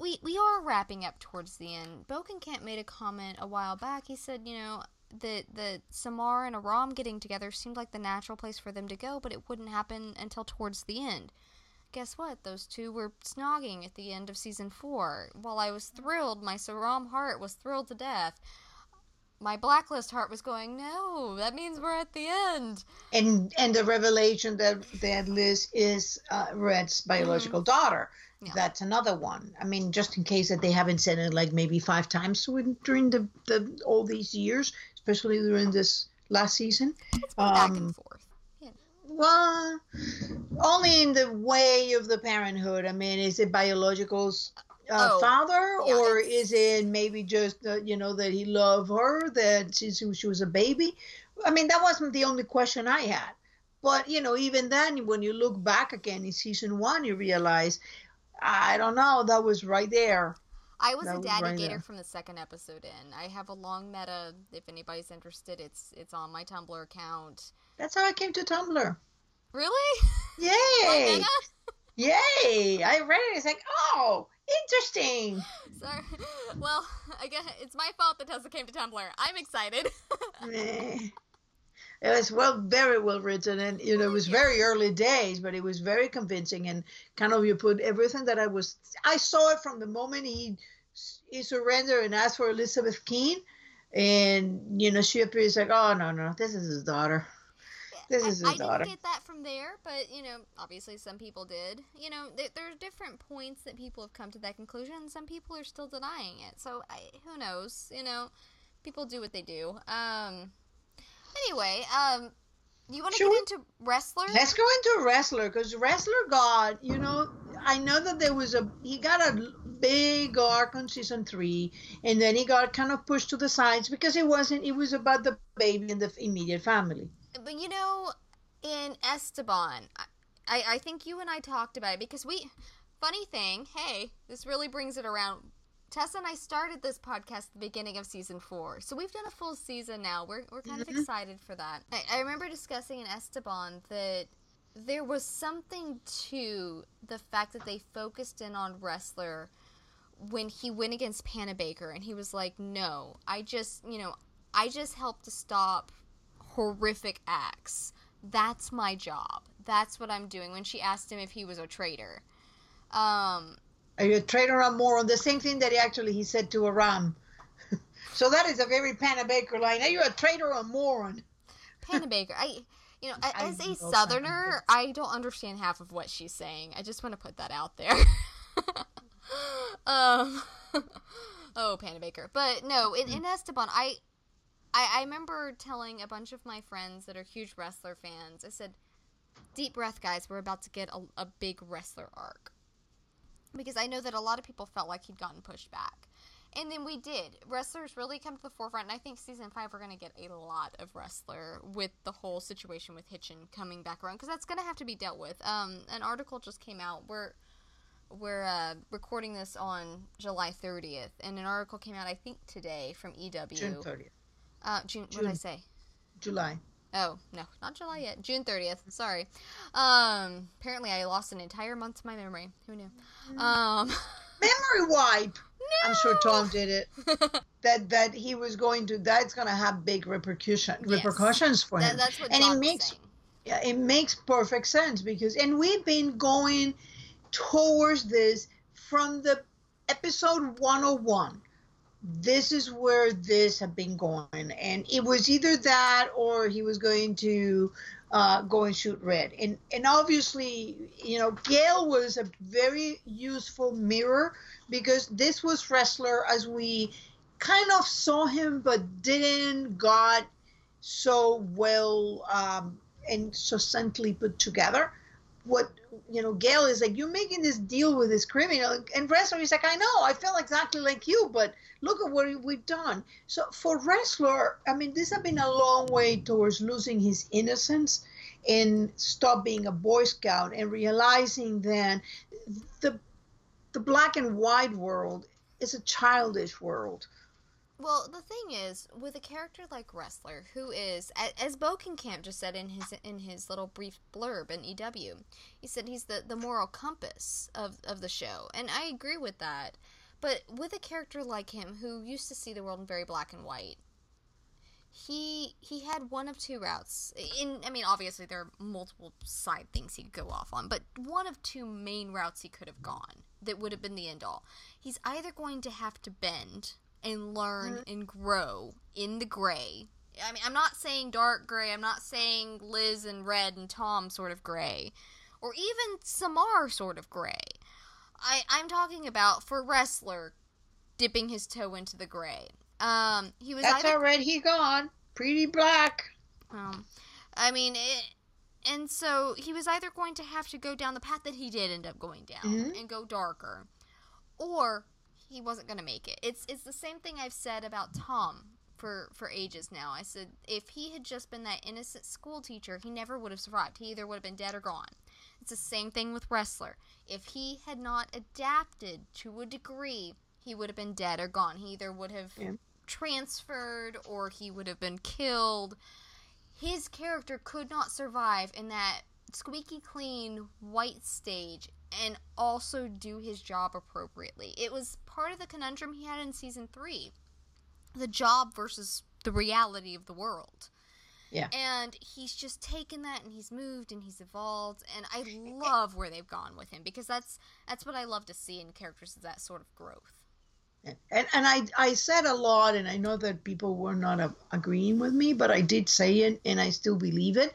we we are wrapping up towards the end. Bokenkamp made a comment a while back. He said, you know, that that Samar and Aram getting together seemed like the natural place for them to go, but it wouldn't happen until towards the end. Guess what? Those two were snogging at the end of season four. While I was thrilled, my Saram heart was thrilled to death. My blacklist heart was going, no, that means we're at the end. and and the revelation that that Liz is uh, Red's biological daughter. Mm-hmm. Yeah. That's another one. I mean, just in case that they haven't said it like maybe five times during during the, the all these years, especially during this last season. It's back Um, and forth. Well, only in the way of the parenthood. I mean, is it biological's uh, Oh, father, yeah, or it's- is it maybe just uh, you know that he loved her that since she was a baby? I mean, that wasn't the only question I had. But you know, even then, when you look back again in season one, you realize, I don't know, that was right there. I was That a was daddy right gator there. from the second episode in. I have a long meta. If anybody's interested, it's it's on my Tumblr account. That's how I came to Tumblr. Really? Yay! Yay! I read it. It's like, oh, interesting. Sorry. Well, I guess it's my fault that Tessa came to Tumblr. I'm excited. It was well, very well written, and you know, it was very early days, but it was very convincing, and kind of you put everything that I was. I saw it from the moment he he surrendered and asked for Elizabeth Keen, and you know, she appears like, oh no, no, this is his daughter. This is I, his I daughter. didn't get that from there, but you know, obviously some people did. You know, there, there are different points that people have come to that conclusion, and some people are still denying it. So I, who knows? You know, people do what they do. Um. Anyway, um, you want to get we- into Ressler? Let's go into Ressler because Ressler got you know I know that there was a he got a big arc on season three and then he got kind of pushed to the sides because it wasn't it was about the baby and the immediate family. But you know, in Esteban, I, I think you and I talked about it because we. Funny thing, hey, this really brings it around. Tessa and I started this podcast at the beginning of season four, so we've done a full season now. We're we're kind of excited for that. I, I remember discussing in Esteban that there was something to the fact that they focused in on Ressler when he went against Panabaker, and he was like, "No, I just, you know, I just helped to stop horrific acts. That's my job. That's what I'm doing." When she asked him if he was a traitor, um, Are you a traitor or more on the same thing that he actually he said to Aram. so that is a very Panabaker line. Are you a traitor or a moron? Panabaker, I, you know, I as a Southerner, I don't understand half of what she's saying. I just want to put that out there. um, oh, Panabaker. But no, in, in Esteban, I, I, I remember telling a bunch of my friends that are huge Ressler fans. I said, "Deep breath, guys. We're about to get a, a big Ressler arc." Because I know that a lot of people felt like he'd gotten pushed back. And then we did. Ressler's really come to the forefront, and I think season five we're going to get a lot of Ressler with the whole situation with Hitchin coming back around because that's going to have to be dealt with. Um, an article just came out. We're we're uh, recording this on July 30th, and an article came out I think today from EW. June 30th, Uh, June. What did I say? July. Oh no, not July yet. June 30th. Sorry. Um, apparently I lost an entire month to my memory. Who knew? Um. Memory wipe. No! I'm sure Tom did it. That that he was going to that's gonna have big repercussion Yes. repercussions for That, him. that's what and it makes saying. yeah, it makes perfect sense because and we've been going towards this from the episode 101 this is where this had been going, and it was either that or he was going to uh, go and shoot red. And and obviously, you know, Gale was a very useful mirror because this was Ressler as we kind of saw him but didn't got so well um, and succinctly put together. What you know, Gale is like, you're making this deal with this criminal, and Ressler is like, I know, I feel exactly like you, but look at what we've done. So for Ressler I mean, this has been a long way towards losing his innocence and stop being a Boy Scout and realizing then the the black and white world is a childish world. Well, the thing is, with a character like Ressler, who is, as Bokenkamp just said in his in his little brief blurb in EW, he said he's the, the moral compass of, of the show, and I agree with that. But with a character like him, who used to see the world in very black and white, he he had one of two routes. In I mean, obviously there are multiple side things he could go off on, but one of two main routes he could have gone that would have been the end all. He's either going to have to bend and learn mm-hmm. and grow in the gray. I mean, I'm not saying dark gray. I'm not saying Liz and Red and Tom sort of gray, or even Samar sort of gray. I I'm talking about for Ressler dipping his toe into the gray. Um, he was. That's either, already he gone. Pretty black. Um, I mean, it, and so he was either going to have to go down the path that he did end up going down mm-hmm. and go darker, or he wasn't going to make it. It's it's the same thing I've said about Tom for for ages now. I said if he had just been that innocent school teacher, he never would have survived. He either would have been dead or gone. It's the same thing with Ressler. If he had not adapted to a degree, he would have been dead or gone. He either would have yeah. transferred or he would have been killed. His character could not survive in that squeaky clean white stage and also do his job appropriately. It was part of the conundrum he had in season three the job versus the reality of the world. Yeah. And he's just taken that and he's moved and he's evolved and I love where they've gone with him because that's that's what I love to see in characters is that sort of growth and, and I, I said a lot, and I know that people were not uh, agreeing with me, but I did say it, and I still believe it,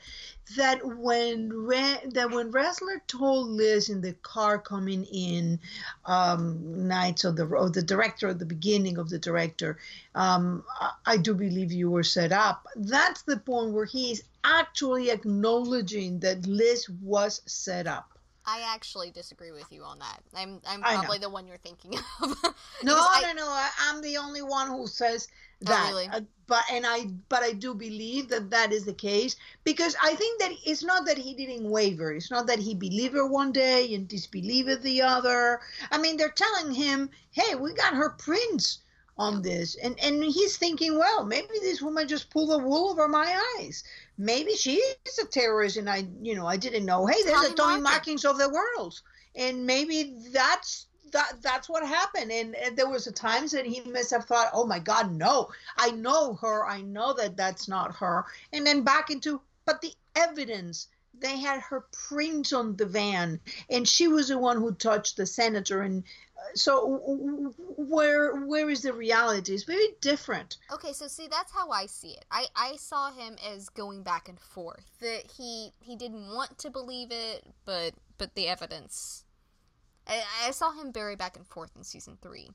that when Re- that when Ressler told Liz in the car coming in, um, Nights of the the director at the beginning of the director, um, I, I do believe you were set up. That's the point where he's actually acknowledging that Liz was set up. I actually disagree with you on that. I'm I'm probably the one you're thinking of. no, I, no, no. I, am the only one who says oh, that. Oh, really? uh, but and I but I do believe that that is the case because I think that it's not that he didn't waver. It's not that he believed her one day and disbelieved the other. I mean, they're telling him, "Hey, we got her prince." On this. And and he's thinking well maybe this woman just pulled the wool over my eyes. Maybe she is a terrorist and I, you know, I didn't know. Hey, there's a Tommy Markings of the world. And maybe that's that that's what happened. And, and, there was a times that he must have thought oh my god no. I know her. I know that that's not her. And then back into but the evidence they had her print on the van and she was the one who touched the senator and so where where is the reality? It's very different. Okay so see that's how i see it. I i saw him as going back and forth that he he didn't want to believe it but but the evidence i, I saw him very back and forth in season three.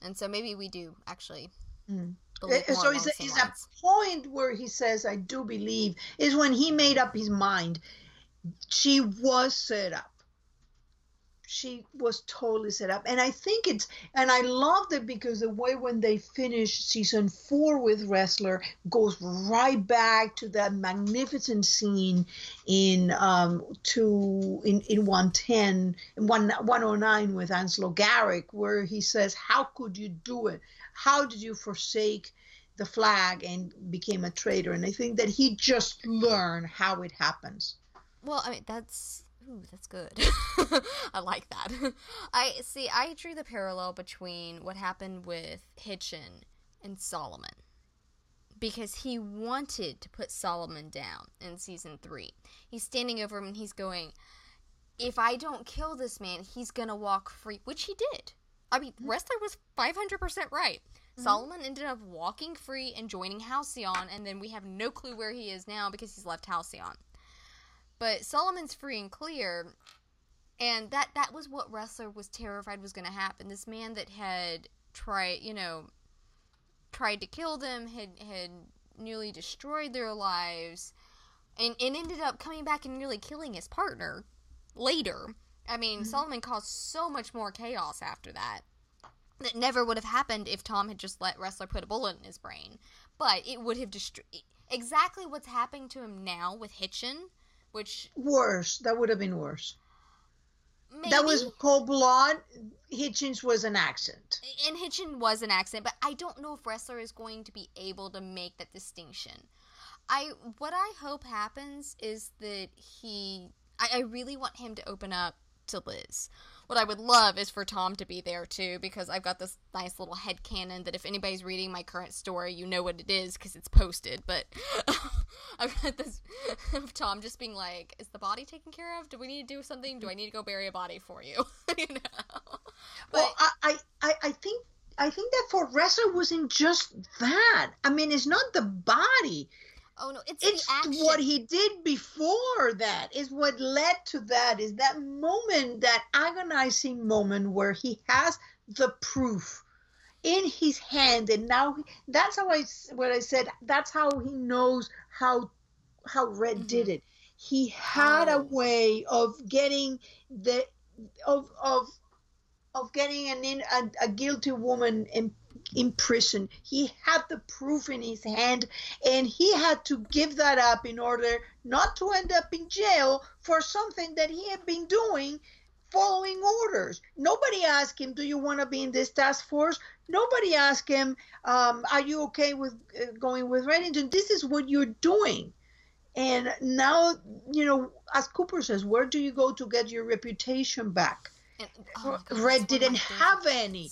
And so maybe we do actually. Mm. So is a, is a point where he says i do believe is when he made up his mind. She was set up. She was totally set up. And i think it's and i loved it because the way when they finished season four with Ressler goes right back to that magnificent scene in um to in in 110 in 109 with anslo garrick where he says how could you do it how did you forsake the flag and became a traitor and i think that he just learned how it happens well i mean that's Ooh, that's good. I like that. I see. I drew the parallel between what happened with Hitchin and Solomon because he wanted to put Solomon down in season three. He's standing over him and he's going, "If I don't kill this man, he's gonna walk free," which he did. I mean, Ressler was 500% right. Mm-hmm. Solomon ended up walking free and joining Halcyon, and then we have no clue where he is now because he's left Halcyon. But Solomon's free and clear, and that that was what Ressler was terrified was going to happen. This man that had tried, you know, tried to kill them, had had nearly destroyed their lives, and, and ended up coming back and nearly killing his partner later. I mean, mm-hmm. Solomon caused so much more chaos after that that never would have happened if Tom had just let Ressler put a bullet in his brain. But it would have destroyed exactly what's happening to him now with Hitchin, which worse. That would have been worse. Maybe. That was cold blood. Hitchens was an accident. And Hitchin was an accident, but I don't know if Ressler is going to be able to make that distinction. I what I hope happens is that he I, I really want him to open up to Liz. What I would love is for Tom to be there too, because I've got this nice little head canon that if anybody's reading my current story, you know what it is because it's posted. But I've got this of Tom just being like, "Is the body taken care of? Do we need to do something? Do I need to go bury a body for you?" you know. But, well, I, I I think I think that for Ressler wasn't just that. I mean, it's not the body. Oh no, it's it's what he did before that is what led to that is that moment, that agonizing moment where he has the proof in his hand, and now he, that's how I what I said. That's how he knows how how Red mm-hmm. did it. He had oh. a way of getting the of of of getting an in, a, a guilty woman in in prison. He had the proof in his hand and he had to give that up in order not to end up in jail for something that he had been doing following orders. Nobody asked him, Do you want to be in this task force? Nobody asked him, um, Are you okay with uh, going with Reddington? This is what you're doing. And now, you know, as Cooper says, where do you go to get your reputation back? And, oh God, Red didn't have any.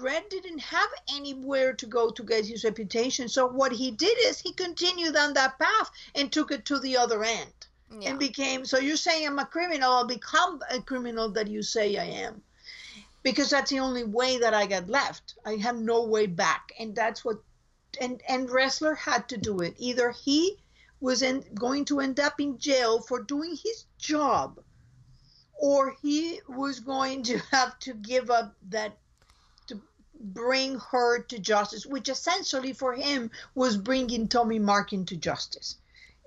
Red didn't have anywhere to go to get his reputation. So what he did is he continued on that path and took it to the other end. Yeah. And became so you're saying I'm a criminal, I'll become a criminal that you say I am. Because that's the only way that I got left. I have no way back. And that's what and and Ressler had to do it. Either he was in, going to end up in jail for doing his job or he was going to have to give up that bring her to justice, which essentially for him was bringing Tommy Markin to justice.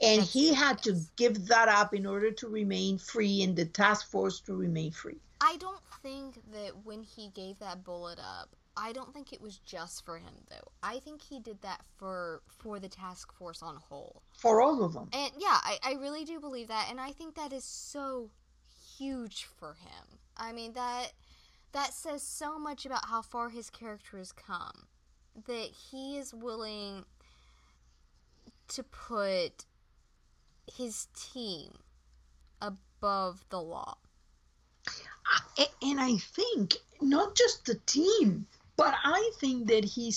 And he had to give that up in order to remain free and the task force to remain free. I don't think that when he gave that bullet up, I don't think it was just for him though. I think he did that for for the task force on whole. For all of them. And yeah, I, I really do believe that and I think that is so huge for him. I mean that that says so much about how far his character has come that he is willing to put his team above the law. And I think not just the team, but I think that he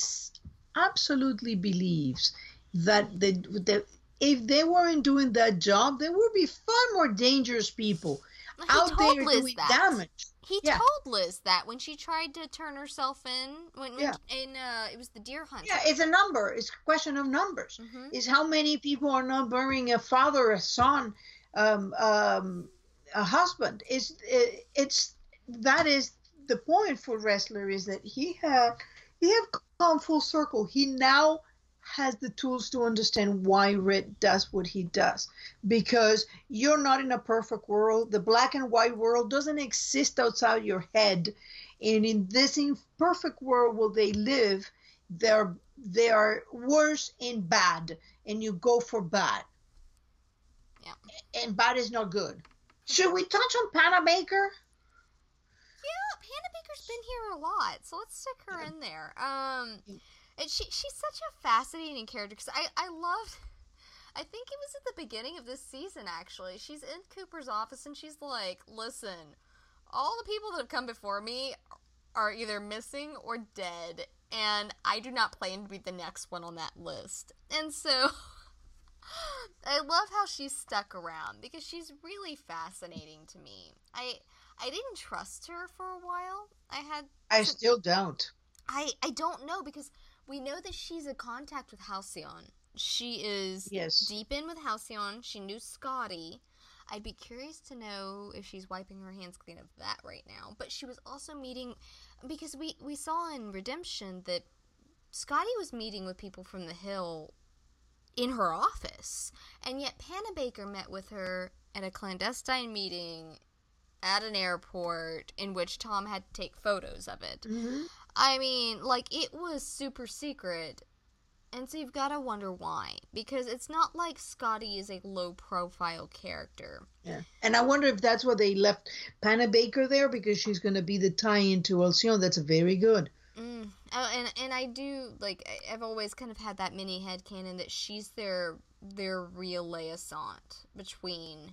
absolutely believes that the, the if they weren't doing that job, there would be far more dangerous people he out there doing that. damage. He yeah. told Liz that when she tried to turn herself in when, yeah. in uh, it was the deer hunt. Yeah, it's a number. It's a question of numbers. Mm-hmm. Is how many people are not burying a father, a son, um, um, a husband. Is it, it's that is the point for Ressler is that he had he have come full circle. He now has the tools to understand why Red does what he does. Because you're not in a perfect world. The black and white world doesn't exist outside your head. And in this imperfect world where they live, they're they are worse and bad, and you go for bad. Yeah. And bad is not good. Should we touch on Panabaker? Yeah, Panabaker's been here a lot, so let's stick her in there. Um and she she's such a fascinating character because I I loved. I think it was at the beginning of this season actually. She's in Cooper's office and she's like, "Listen, all the people that have come before me are either missing or dead, and I do not plan to be the next one on that list." And so I love how she's stuck around because she's really fascinating to me. I I didn't trust her for a while. I had I still don't. I I don't know because we know that she's in contact with Halcyon. She is Yes. deep in with Halcyon. She knew Scotty. I'd be curious to know if she's wiping her hands clean of that right now. But she was also meeting because we we saw in Redemption that Scotty was meeting with people from the Hill in her office, and yet Panabaker met with her at a clandestine meeting at an airport in which Tom had to take photos of it. hmm I mean, like it was super secret. And so you've got to wonder why. Because it's not like Scotty is a low profile character. Yeah. And I wonder if that's why they left Panabaker there because she's going to be the tie into Halcyon. That's very good. Mm. Oh, and and I do like I've always kind of had that mini head canon that she's their their real liaison between.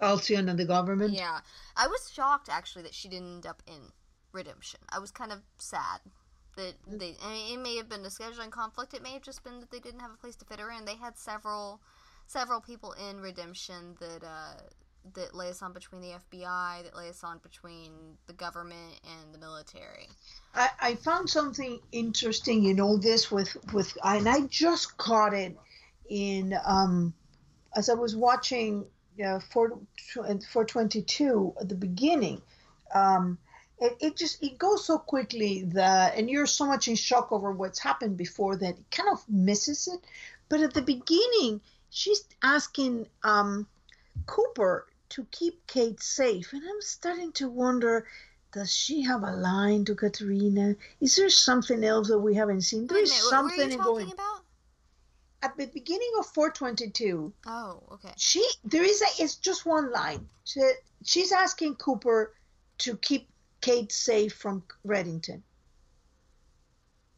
Halcyon and the government. Yeah, I was shocked actually that she didn't end up in Redemption. I was kind of sad that they. I mean, it may have been a scheduling conflict. It may have just been that they didn't have a place to fit her in. They had several several people in Redemption that uh, that liaison between the FBI, that liaison between the government and the military. I, I found something interesting in all this with with and I just caught it in um as I was watching uh, 4 422 at the beginning um it, it just it goes so quickly that and you're so much in shock over what's happened before that it kind of misses it but at the beginning she's asking um Cooper to keep Kate safe and I'm starting to wonder does she have a line to Katerina? Is there something else that we haven't seen? There's minute, what were something going. about? At the beginning of 422, Oh, okay. she there is a it's just one line. She, she's asking Cooper to keep Kate safe from Reddington.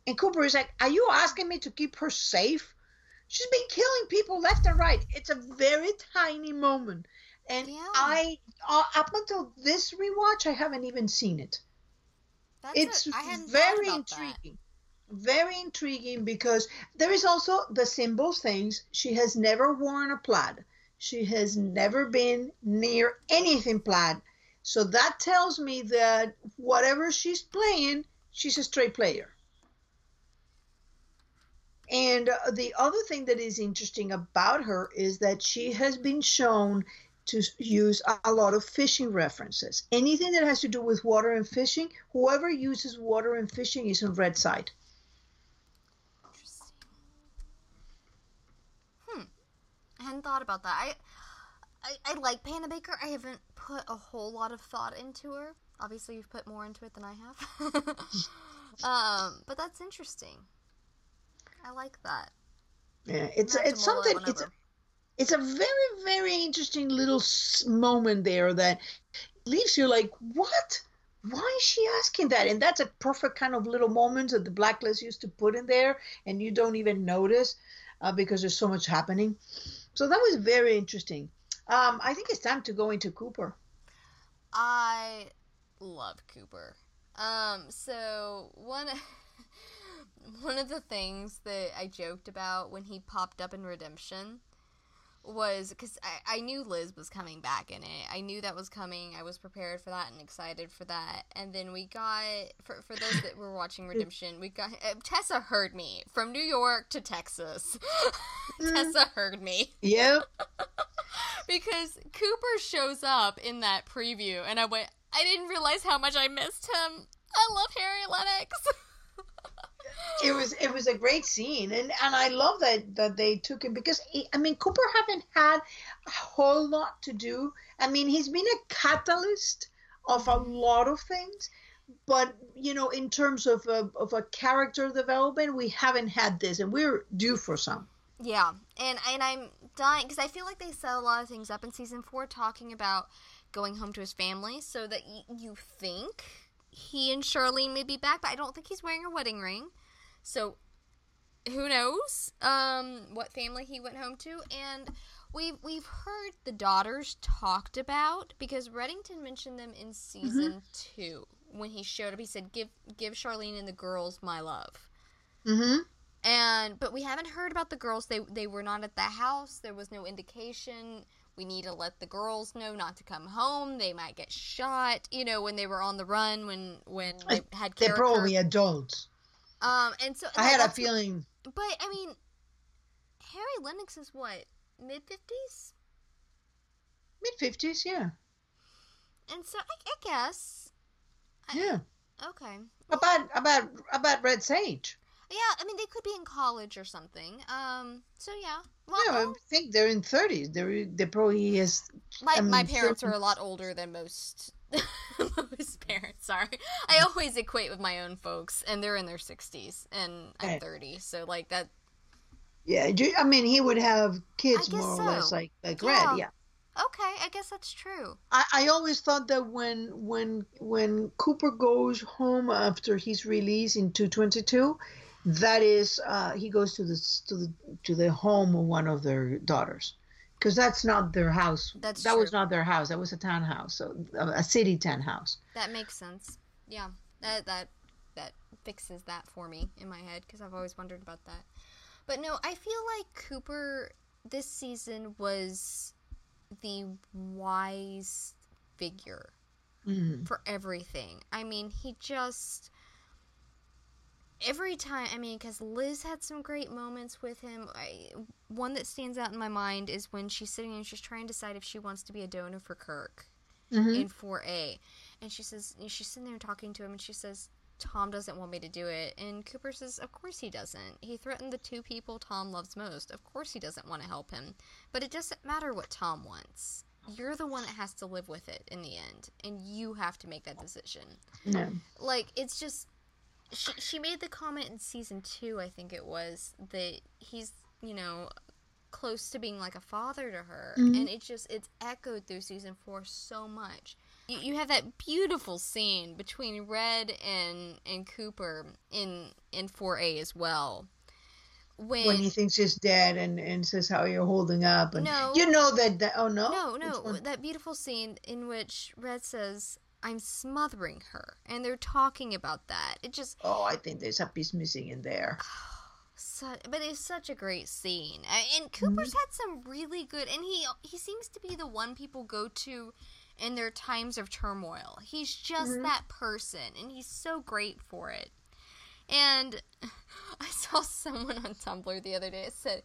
And Cooper is like, "Are you asking me to keep her safe? She's been killing people left and right." It's a very tiny moment. And Yeah. I uh, up until this rewatch, I haven't even seen it. That's it's a, very about that. intriguing very intriguing because there is also the symbol things she has never worn a plaid she has never been near anything plaid so that tells me that whatever she's playing she's a straight player and uh, the other thing that is interesting about her is that she has been shown to use a- lot of fishing references. Anything that has to do with water and fishing, whoever uses water and fishing is on red side. Interesting. Hmm. I hadn't thought about that. I, I, I like Panabaker. I haven't put a whole lot of thought into her. Obviously, you've put more into it than I have. um, but that's interesting. I like that. Yeah, it's to it's something. It's a, it's a very very interesting little moment there that leaves you like, what? Why is she asking that? And that's a perfect kind of little moment that the blacklist used to put in there, and you don't even notice uh, because there's so much happening. So that was very interesting. Um, I think it's time to go into Cooper. I love Cooper. Um, so one one of the things that I joked about when he popped up in Redemption was because I, I knew Liz was coming back in it. I knew that was coming. I was prepared for that and excited for that. And then we got for for those that were watching Redemption, we got uh, Tessa heard me from New York to Texas. Tessa heard me Yep. because Cooper shows up in that preview, and I went, I didn't realize how much I missed him. I love Harry Lennix. It was it was a great scene and and i love that that they took him because he, i mean cooper haven't had a whole lot to do i mean he's been a catalyst of a lot of things but you know in terms of a, of a character development we haven't had this and we're due for some yeah, and and I'm dying because I feel like they set a lot of things up in season four, talking about going home to his family, so that y- you think he and Charlene may be back, but I don't think he's wearing a wedding ring. So who knows um, what family he went home to? And we've we've heard the daughters talked about because Reddington mentioned them in season two when he showed up. He said, "Give give Charlene and the girls my love." mm-hmm And but we haven't heard about the girls. They they were not at the house. There was no indication. we need to let the girls know not to come home. They might get shot. You know, when they were on the run, when when they had kids. They're character. probably adults. Um, and so I had a feeling. But I mean, Harry Lennix is what mid fifties, Mid fifties, yeah, and so I, I guess I- yeah. okay. About about about Red Sage. Yeah, I mean they could be in college or something. Um, so yeah. Well, Yeah, I think they're in thirties. They're they probably is. my I'm my parents sure- are a lot older than most most parents. Sorry, I always equate with my own folks, and they're in their sixties, and I'm thirty. So like that. Yeah, do- I mean he would have kids more or less like like Yeah. Red. Yeah. Okay, I guess that's true. I, I always thought that when when when Cooper goes home after he's released in 222, that is uh, he goes to the to the to the home of one of their daughters, because that's not their house. That's that was not their house. That was a townhouse, so a, a city townhouse. That makes sense. Yeah, that that that fixes that for me in my head because I've always wondered about that. But no, I feel like Cooper this season was the wise figure Mm. for everything. I mean, he just every time. I mean, because Liz had some great moments with him. I, one that stands out in my mind is when she's sitting and she's trying to decide if she wants to be a donor for Kirk Mhm. in 4A. And she says, she's sitting there talking to him, and she says, Tom doesn't want me to do it. And Cooper says, Of course he doesn't. He threatened the two people Tom loves most. Of course he doesn't want to help him. But it doesn't matter what Tom wants. You're the one that has to live with it in the end, and you have to make that decision. Yeah. Like, it's just. She, she made the comment in season two, I think it was, that he's, you know, close to being like a father to her. Mhm. And it just, it's echoed through season four so much. You, you have that beautiful scene between Red and, and Cooper in, in 4A as well. When, When he thinks he's dead and, and says how you're holding up and No. you know that, that oh no no, no, that beautiful scene in which Red says, I'm smothering her. And they're talking about that. It just, oh I think there's a piece missing in there Su but it's such a great scene, and Cooper's had some really good. And he he seems to be the one people go to in their times of turmoil. He's just Mhm. that person, and he's so great for it. And I saw someone on Tumblr the other day that said,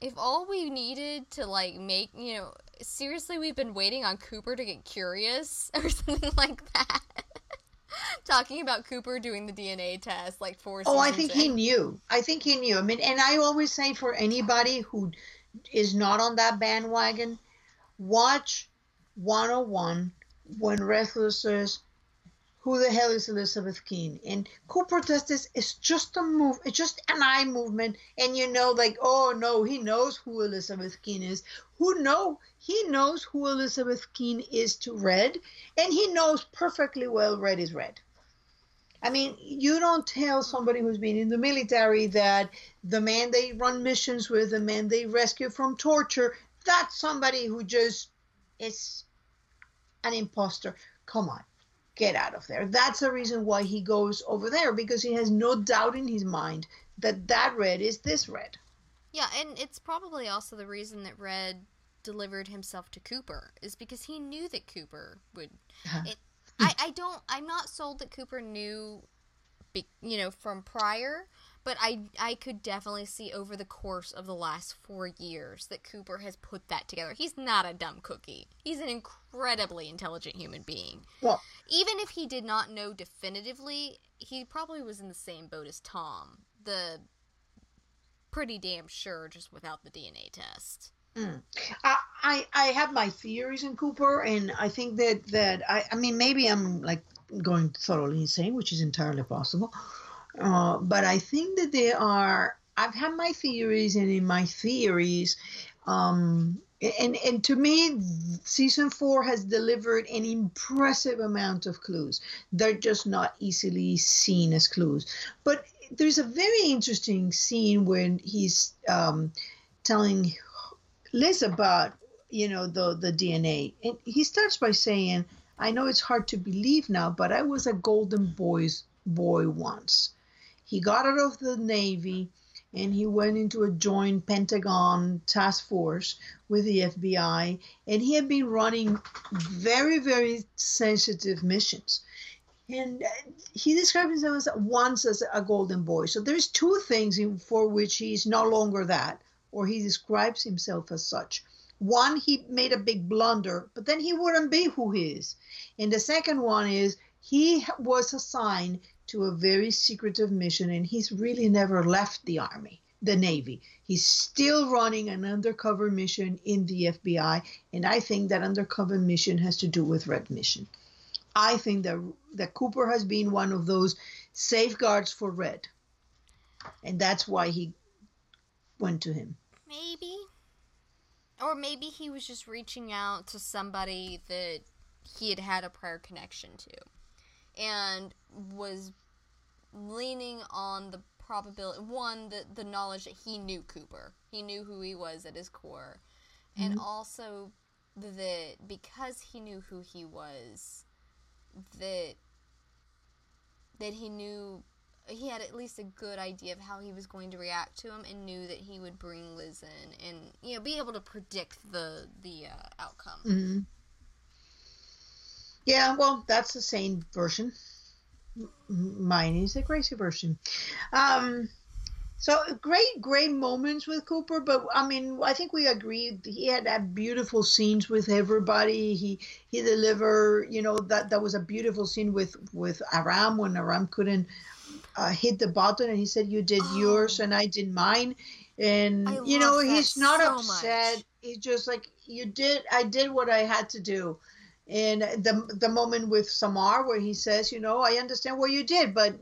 "If all we needed to like make you know seriously, we've been waiting on Cooper to get curious or something like that." Talking about Cooper doing the DNA test, like four. Oh, I think he knew. I think he knew. I mean, and I always say for anybody who is not on that bandwagon, watch 101 when Ressler says, Who the hell is Elizabeth Keen? And Cooper does this. It's just a move. It's just an eye movement. And you know, like, oh no, he knows who Elizabeth Keen is. Who know? He knows who Elizabeth Keen is to Red. And he knows perfectly well Red is Red. I mean, you don't tell somebody who's been in the military that the man they run missions with, the man they rescue from torture, that's somebody who just is an imposter. Come on, get out of there. That's the reason why he goes over there because he has no doubt in his mind that that red is this red. Yeah, and it's probably also the reason that Red delivered himself to Cooper is because he knew that Cooper would. Uh-huh. It, I, I don't. I'm not sold that Cooper knew, be, you know, from prior. But I I could definitely see over the course of the last four years that Cooper has put that together. He's not a dumb cookie. He's an incredibly intelligent human being. Well, Even if he did not know definitively, he probably was in the same boat as Tom. The pretty damn sure just without the DNA test. Mm. I, I I have my theories in Cooper, and I think that that I I mean maybe I'm like going thoroughly insane, which is entirely possible. Uh, but I think that they are. I've had my theories, and in my theories, um, and and to me, season four has delivered an impressive amount of clues. They're just not easily seen as clues. But there's a very interesting scene when he's um, telling Liz about you know the the DNA, and he starts by saying, "I know it's hard to believe now, but I was a golden boy's boy once." He got out of the navy, and he went into a joint Pentagon task force with the FBI, and he had been running very, very sensitive missions. And he described himself as once as a golden boy. So there's two things for which he's no longer that, or he describes himself as such. One, he made a big blunder, but then he wouldn't be who he is. And the second one is he was assigned to a very secretive mission and he's really never left the army the navy. He's still running an undercover mission in the fbi and i think that undercover mission has to do with red mission. I think that that cooper has been one of those safeguards for red and that's why he went to him. Maybe. Or maybe he was just reaching out to somebody that he had had a prior connection to and was leaning on the probability one the, the knowledge that he knew cooper he knew who he was at his core mm-hmm. and also that because he knew who he was that that he knew he had at least a good idea of how he was going to react to him and knew that he would bring Liz in and you know be able to predict the the uh, outcome. Mm-hmm. Yeah, well, that's the same version. Mine is a Gracie version. Um, so great, great moments with Cooper, but I mean, I think we agreed he had that beautiful scenes with everybody. He he delivered, you know, that that was a beautiful scene with with Aram when Aram couldn't uh, hit the button, and he said, "You did oh. yours, and I did mine." And I you know, he's not so upset. Much. He's just like, "You did. I did what I had to do." And the the moment with Samar where he says, you know, I understand what you did, but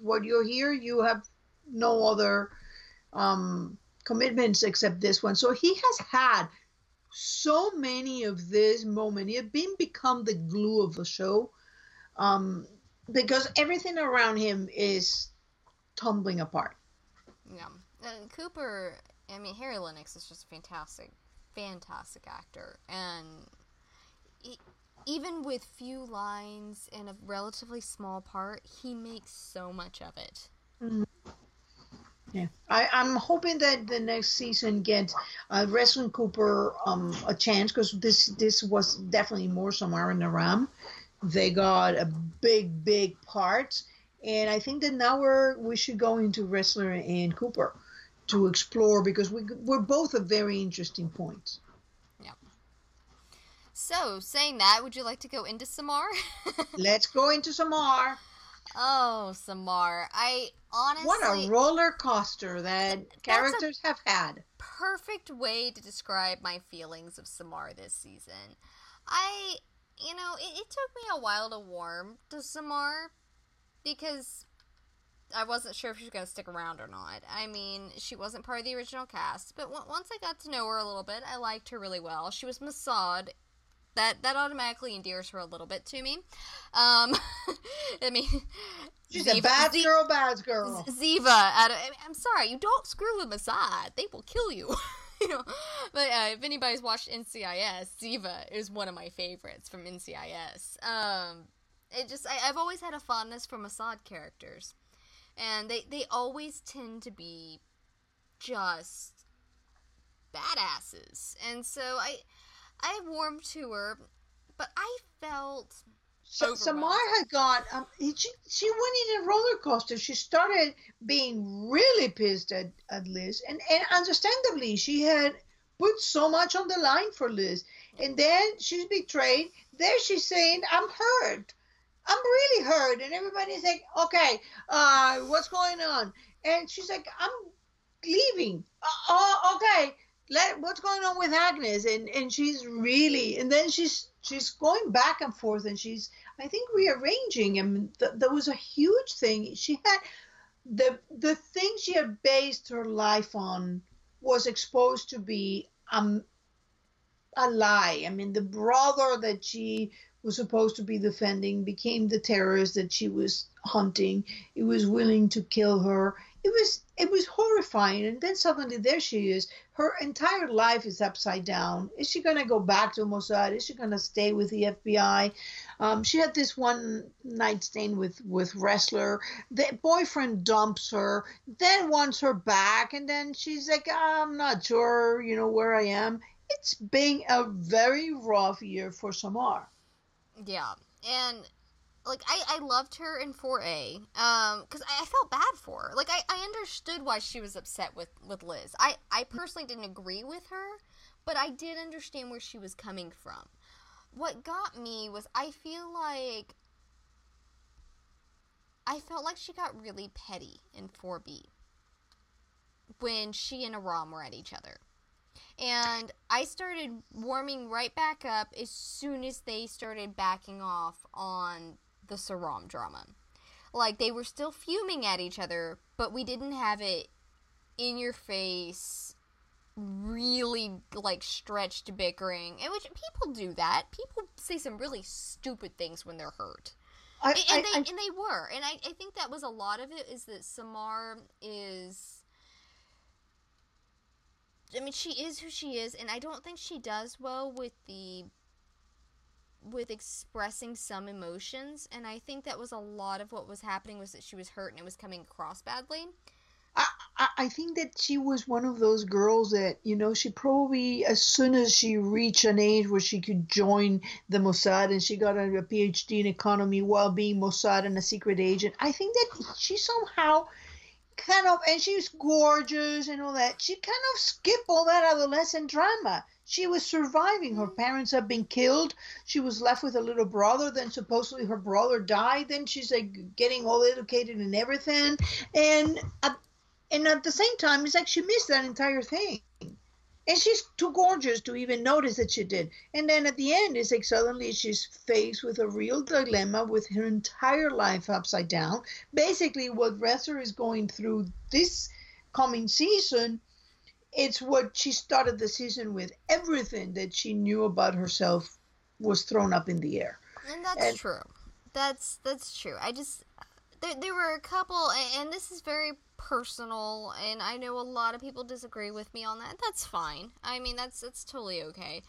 what you're here, you have no other um, commitments except this one. So he has had so many of these moments. He had been become the glue of the show um, because everything around him is tumbling apart. Yeah, and Cooper. I mean, Harry Lennix is just a fantastic, fantastic actor, and he, even with few lines and a relatively small part, he makes so much of it. Mm-hmm. Yeah, I, I'm hoping that the next season gets uh, Wrestling Cooper um, a chance because this this was definitely more Samar and Aram. They got a big big part, and I think that now we're we should go into Ressler and Cooper to explore because we we're both at very interesting points. So, saying that, would you like to go into Samar? Let's go into Samar. Oh, Samar. I honestly. What a roller coaster that characters have had. Perfect way to describe my feelings of Samar this season. I, you know, it, it took me a while to warm to Samar because I wasn't sure if she was going to stick around or not. I mean, she wasn't part of the original cast, but w- once I got to know her a little bit, I liked her really well. She was Mossad that that automatically endears her a little bit to me. Um, I mean, she's Ziva, a bad Z- girl, bad girl. Ziva, I am sorry, you don't screw with Mossad; they will kill you. you know, but uh, if anybody's watched NCIS, Ziva is one of my favorites from NCIS. Um, it just I, have always had a fondness for Mossad characters, and they they always tend to be just badasses, and so I I warmed to her, but I felt. So Samar had got um, she she went in a roller coaster. She started being really pissed at, at Liz, and and understandably, she had put so much on the line for Liz, and then she's betrayed. There she's saying, "I'm hurt. I'm really hurt," and everybody's like, "Okay, uh, what's going on?" And she's like, "I'm leaving. Uh, oh, okay." Let what's going on with Agnes? And and she's really and then she's she's going back and forth and she's I think rearranging and th- that was a huge thing. She had the the thing she had based her life on was exposed to be um a lie. I mean the brother that she was supposed to be defending became the terrorist that she was hunting. He was willing to kill her. It was it was horrifying. And then suddenly there she is her entire life is upside down. Is she going to go back to mossad? Is she going to stay with the fbi um, she had this one night stand with with Ressler. the boyfriend dumps her then wants her back and then she's like i'm not sure you know where i am. It's been a very rough year for samar. Yeah and like I, I loved her in 4A um because I, I, felt bad for her. Like I, I understood why she was upset with with Liz. I I personally didn't agree with her but I did understand where she was coming from. What got me was I feel like I felt like she got really petty in 4B when she and Aram were at each other. And I started warming right back up as soon as they started backing off on the Saram drama. Like they were still fuming at each other, but we didn't have it in your face really like stretched bickering and which people do that people say some really stupid things when they're hurt I, and, I, they I, and they were and I, I think that was a lot of it is that samar is i mean she is who she is and i don't think she does well with the with expressing some emotions and i think that was a lot of what was happening was that she was hurt and it was coming across badly I, I think that she was one of those girls that you know she probably as soon as she reached an age where she could join the Mossad and she got a PhD in economy while being Mossad and a secret agent. I think that she somehow kind of and she's gorgeous and all that. She kind of skipped all that adolescent drama. She was surviving. Her parents had been killed. She was left with a little brother. Then supposedly her brother died. Then she's like getting all educated and everything. And at, and at the same time, it's like she missed that entire thing. And she's too gorgeous to even notice that she did. And then at the end, it's like suddenly she's faced with a real dilemma with her entire life upside down. Basically, what Ressler is going through this coming season it's what she started the season with. Everything that she knew about herself was thrown up in the air. And that's and, true. That's that's true. I just there, there were a couple and this is very personal and I know a lot of people disagree with me on that. That's fine. I mean, that's that's totally okay.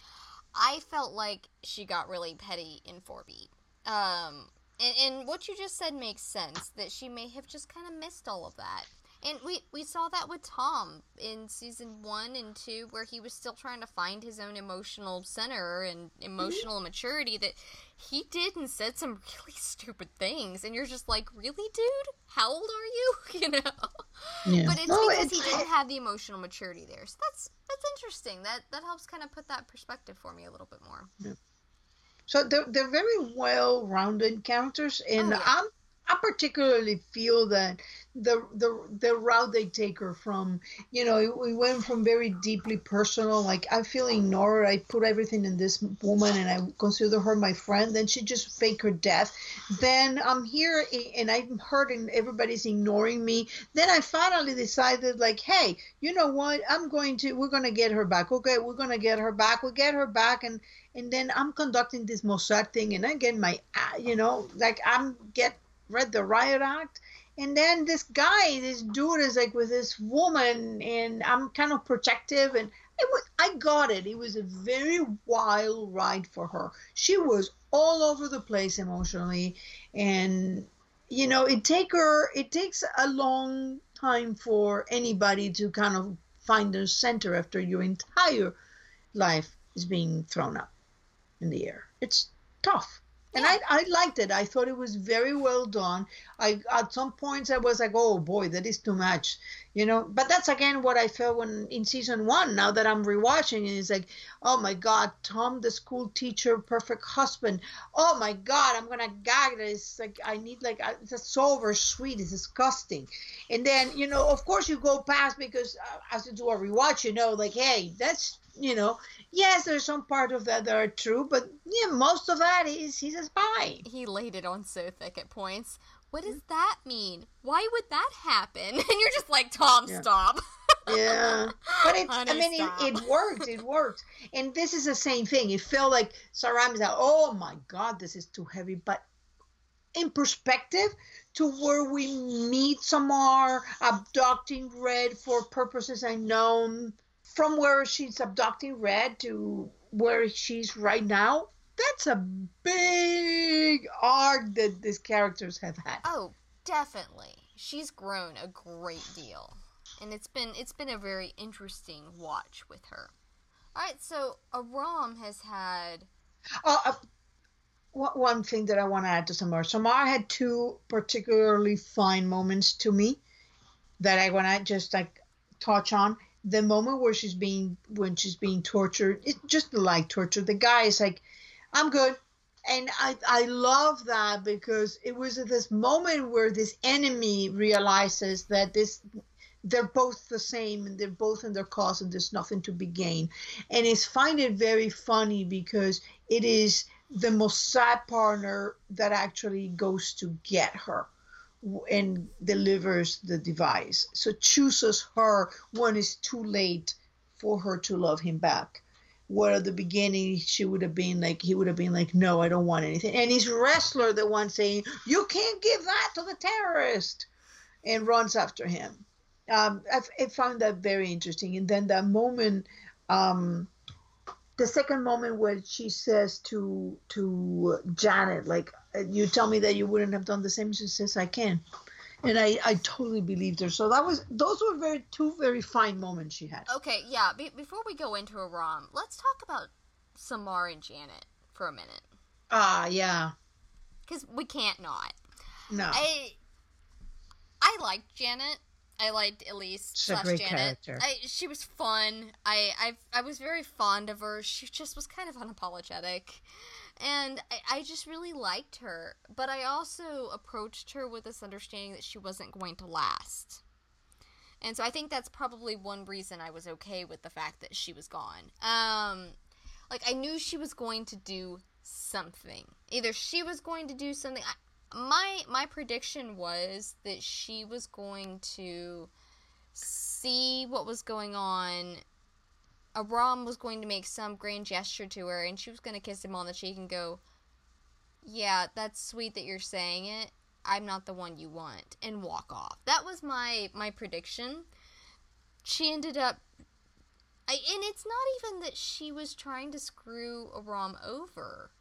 I felt like she got really petty in 4B. Um and, and what you just said makes sense that she may have just kind of missed all of that. And we we saw that with Tom in season one and two, where he was still trying to find his own emotional center and emotional mm-hmm. maturity. That he did and said some really stupid things, and you're just like, really, dude? How old are you? You know. Yeah. But it's because it's... he didn't have the emotional maturity there. So that's that's interesting. That that helps kind of put that perspective for me a little bit more. Yeah. So they're, they're very well rounded characters, and oh, yeah. I'm I particularly feel that the the the route they take her from, you know, we went from very deeply personal, like I feel ignored. I put everything in this woman, and I consider her my friend. Then she just fake her death. Then I'm here, and I'm hurting. Everybody's ignoring me. Then I finally decided, like, hey, you know what? I'm going to. We're gonna get her back. Okay, we're gonna get her back. We get her back, and and then I'm conducting this Mossad thing, and I get my, you know, like I'm get read the riot act and then this guy this dude is like with this woman and i'm kind of protective and it was, i got it. It was a very wild ride for her. She was all over the place emotionally and you know it take her it takes a long time for anybody to kind of find their center after your entire life is being thrown up in the air. It's tough and I, I liked it. I thought it was very well done. I at some points I was like, oh boy, that is too much, you know. But that's again what I felt when in season one. Now that I'm rewatching, it, it's like, oh my God, Tom, the school teacher, perfect husband. Oh my God, I'm gonna gag. It's like I need like it's so over sweet. It's disgusting. And then you know, of course, you go past because uh, as you do a rewatch, you know, like, hey, that's you know, yes, there's some part of that that are true, but yeah, most of that is he's a spy. He laid it on so thick at points. What does mm. that mean? Why would that happen? And you're just like, Tom, yeah. stop. yeah, but it's. Honey, I mean, it, it worked. It worked, and this is the same thing. It felt like Saram is like, oh my god, this is too heavy, but in perspective, to where we meet Samar abducting Red for purposes unknown, from where she's abducting Red to where she's right now, that's a big arc that these characters have had. Oh, definitely. She's grown a great deal. And it's been it's been a very interesting watch with her. Alright, so Aram has had uh, uh, one thing that I want to add to Samar. Samar had two particularly fine moments to me that I want to just like touch on. The moment where she's being when she's being tortured, it's just like torture. The guy is like, "I'm good," and I I love that because it was at this moment where this enemy realizes that this they're both the same and they're both in their cause and there's nothing to be gained. And it's find it very funny because it is the Mossad partner that actually goes to get her and delivers the device. So chooses her when it's too late for her to love him back. Where at the beginning she would have been like, he would have been like, no, I don't want anything. And he's Ressler the one saying, you can't give that to the terrorist, and runs after him. Um, I, I found that very interesting. And then that moment, um, the second moment where she says to to Janet, like, "You tell me that you wouldn't have done the same," she says, "I can," and I I totally believed her. So that was those were very two very fine moments she had. Okay, yeah. Be- before we go into Aram, let's talk about Samar and Janet for a minute. Ah, uh, yeah. Because we can't not. No. I I liked Janet. I liked Elise She's slash Janet. I, she was fun. I, I I was very fond of her. She just was kind of unapologetic, and I, I just really liked her. But I also approached her with this understanding that she wasn't going to last. And so I think that's probably one reason I was okay with the fact that she was gone. Um, like I knew she was going to do something. Either she was going to do something. I, my my prediction was that she was going to see what was going on. Aram was going to make some grand gesture to her, and she was going to kiss him on the cheek and go, "Yeah, that's sweet that you're saying it. I'm not the one you want," and walk off. That was my my prediction. She ended up I, and it's not even that she was trying to screw Aram over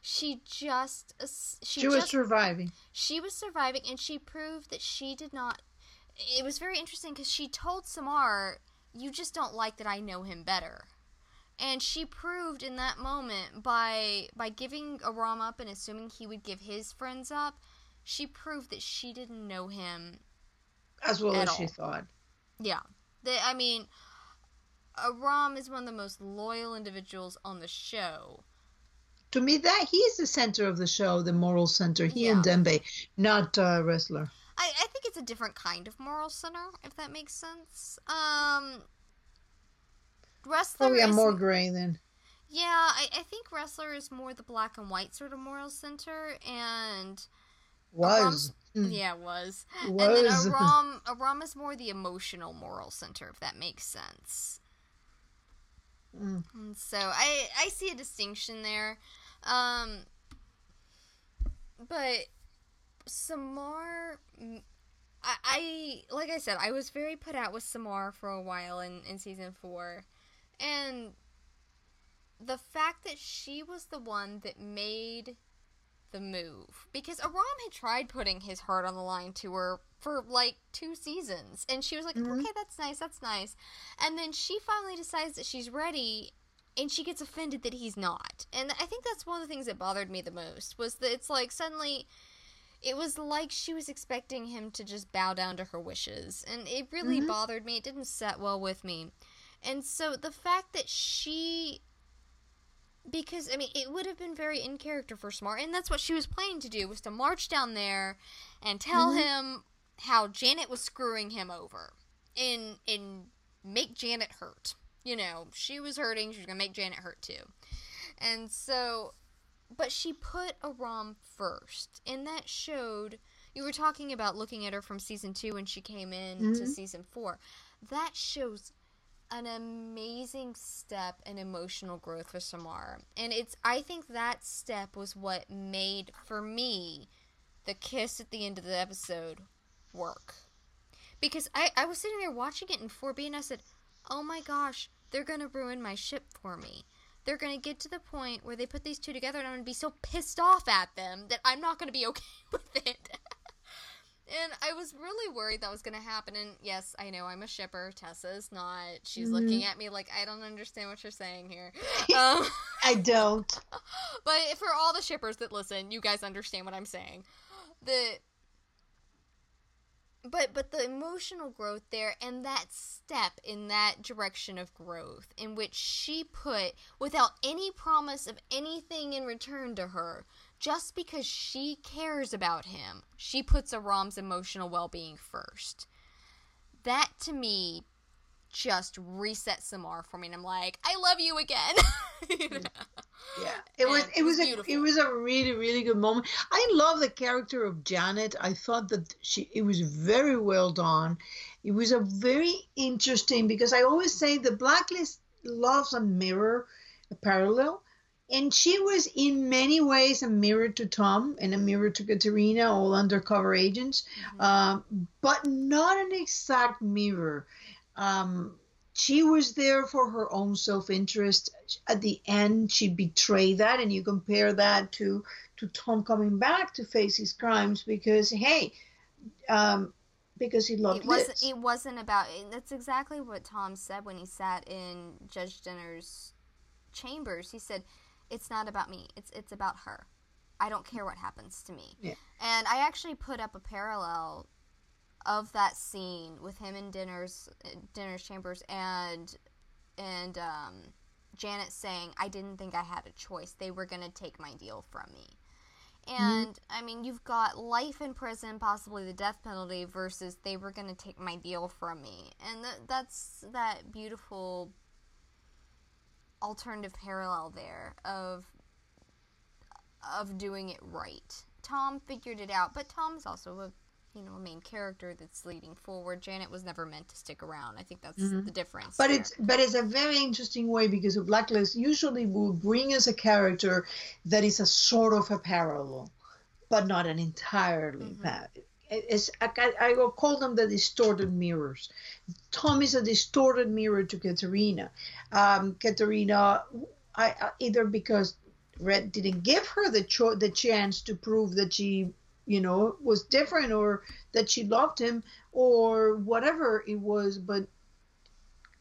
she just uh, she, she was just, surviving. She was surviving, and she proved that she did not. It was very interesting because she told Samar, "You just don't like that I know him better." And she proved in that moment by by giving Aram up and assuming he would give his friends up, she proved that she didn't know him as well as all. she thought. Yeah, I mean, Aram is one of the most loyal individuals on the show to me that he's the center of the show the moral center he yeah. and dembe not uh, Ressler I, I think it's a different kind of moral center if that makes sense. Um oh yeah is, more gray then yeah I, I think Ressler is more the black and white sort of moral center and was. Aram's, yeah was. was and then Aram Aram is more the emotional moral center if that makes sense. Mm. So I I see a distinction there, um, but Samar, I, I like I said I was very put out with Samar for a while in in season four, and the fact that she was the one that made the move because Aram had tried putting his heart on the line to her for like two seasons. And she was like mm-hmm. okay that's nice that's nice. And then she finally decides that she's ready and she gets offended that he's not. And i think that's one of the things that bothered me the most was that it's like suddenly it was like she was expecting him to just bow down to her wishes and it really mm-hmm. bothered me it didn't set well with me and so the fact that she because I mean it would have been very in character for Samar. and that's what she was planning to do was to march down there and tell mm-hmm. him how Janet was screwing him over, and and make Janet hurt. You know, she was hurting. She was gonna make Janet hurt too, and so, but she put Aram first, and that showed. You were talking about looking at her from season two when she came in mm-hmm. to season four. That shows an amazing step in emotional growth for Samar. And it's I think that step was what made for me the kiss at the end of the episode work. Because I, I was sitting there watching it in 4B and I said, oh my gosh, they're going to ruin my ship for me. They're going to get to the point where they put these two together and I'm going to be so pissed off at them that I'm not going to be okay with it. and I was really worried that was going to happen. And yes, I know I'm a shipper. Tessa's not. She's mm-hmm. looking at me like, I don't understand what you're saying here. Um, I don't. But for all the shippers that listen, you guys understand what I'm saying. The but but the emotional growth there and that step in that direction of growth in which she put without any promise of anything in return to her just because she cares about him she puts Aram's emotional well-being first. That to me just resets Samar for me and I'm like I love you again Yeah, it was it was, a it was a really really good moment. I love the character of Janet. I thought that she it was very well done. It was a very interesting because I always say the Blacklist loves a mirror, a parallel, and she was in many ways a mirror to Tom and a mirror to Katarina, all undercover agents, mm-hmm. um, but not an exact mirror. Um, she was there for her own self-interest. At the end she betrayed that and you compare that to to tom coming back to face his crimes because hey um because he loved it wasn't it wasn't about that's exactly what tom said when he sat in judge dinner's chambers. He said it's not about me. It's it's about her. I don't care what happens to me. Yeah. and i actually put up a parallel of that scene with him in dinner's dinner's chambers and and um, Janet saying, "I didn't think I had a choice. They were going to take my deal from me." Mm-hmm. And mm-hmm. I mean, you've got life in prison, possibly the death penalty, versus they were going to take my deal from me, and th- that's that beautiful alternative parallel there of of doing it right. Tom figured it out, but Tom's also a you know a main character that's leading forward. Janet was never meant to stick around. I think that's mm-hmm. the difference. But it's but it's a very interesting way because a blacklist usually will bring us a character that is a sort of a parallel, but not an entirely. Mm-hmm. It's, I, I will call them the distorted mirrors. Tom is a distorted mirror to Katarina. Um, Katarina, I, either because Red didn't give her the cho- the chance to prove that she you know was different or that she loved him or whatever it was but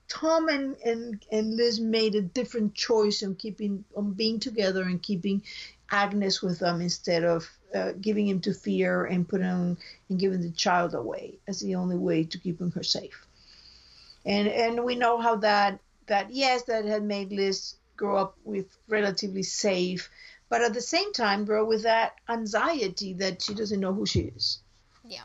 tom and and, and liz made a different choice on keeping on being together and keeping agnes with them instead of uh, giving him to fear and putting him and giving the child away as the only way to keeping her safe. And and we know how that that yes that had made liz grow up with relatively safe but at the same time, bro, with that anxiety that she doesn't know who she is. Yeah.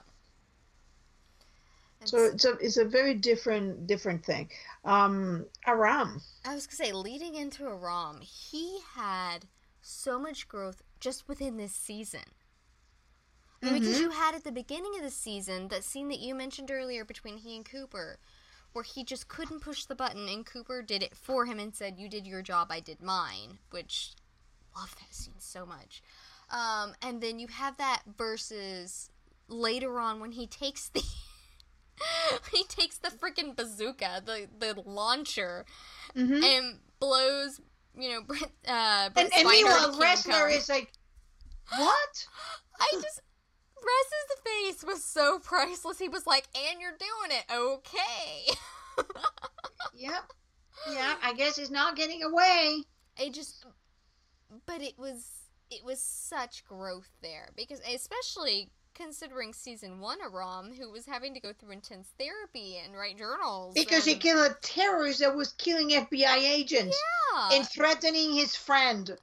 So it's a it's a very different different thing. Um, Aram. I was gonna say, leading into Aram, he had so much growth just within this season. Mm-hmm. Because you had at the beginning of the season that scene that you mentioned earlier between he and Cooper, where he just couldn't push the button and Cooper did it for him and said, "You did your job, I did mine," which love that scene so much. Um, and then you have that versus later on when he takes the he takes the freaking bazooka, the the launcher, mm-hmm. and blows. You know, Brent, uh, Brent and, and meanwhile, Ressler is like, "What?" I just Rez's face was so priceless. He was like, "And you're doing it, okay?" yep. Yeah, I guess he's not getting away. It just but it was it was such growth there because especially considering season one of Rom, who was having to go through intense therapy and write journals. Because and... he killed a terrorist that was killing FBI agents yeah. and threatening his friend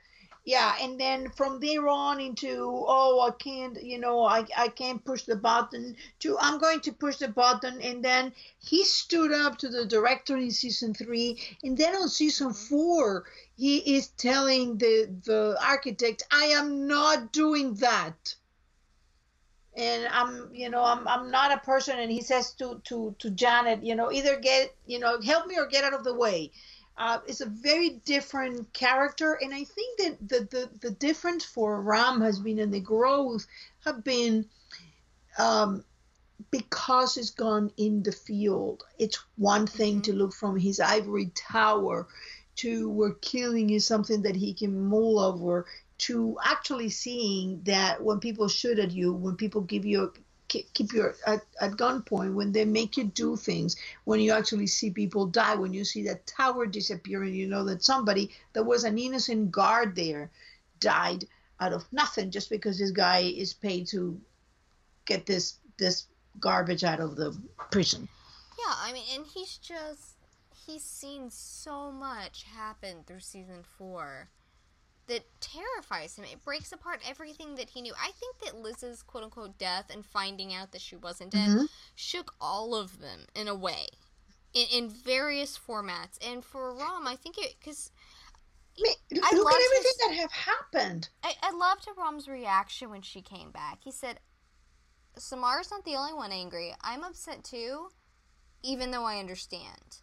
yeah and then from there on into oh i can't you know i i can't push the button to i'm going to push the button. And then he stood up to the director in season three. And then on season mm-hmm. four he is telling the the architect i am not doing that. And i'm you know i'm i'm not a person. And he says to to to janet you know either get you know help me or get out of the way uh, is a very different character, and I think that the, the the difference for Ram has been in the growth have been um, because he's gone in the field. It's one thing Mm-hmm. to look from his ivory tower to where killing is something that he can mull over to actually seeing that when people shoot at you, when people give you a keep you at, at gunpoint, when they make you do things, when you actually see people die, when you see that tower disappear, and you know that somebody that was an innocent guard there died out of nothing just because this guy is paid to get this this garbage out of the prison. Yeah, I mean, and he's just he's seen so much happen through season four that terrifies him. It breaks apart everything that he knew. I think that Liz's quote unquote death and finding out that she wasn't dead Mhm. shook all of them in a way, in, in various formats. And for Rom, I think it because I mean, I look at everything his- that have happened. I, I loved Rom's reaction when she came back. He said, Samar's not the only one angry. I'm upset too, even though I understand.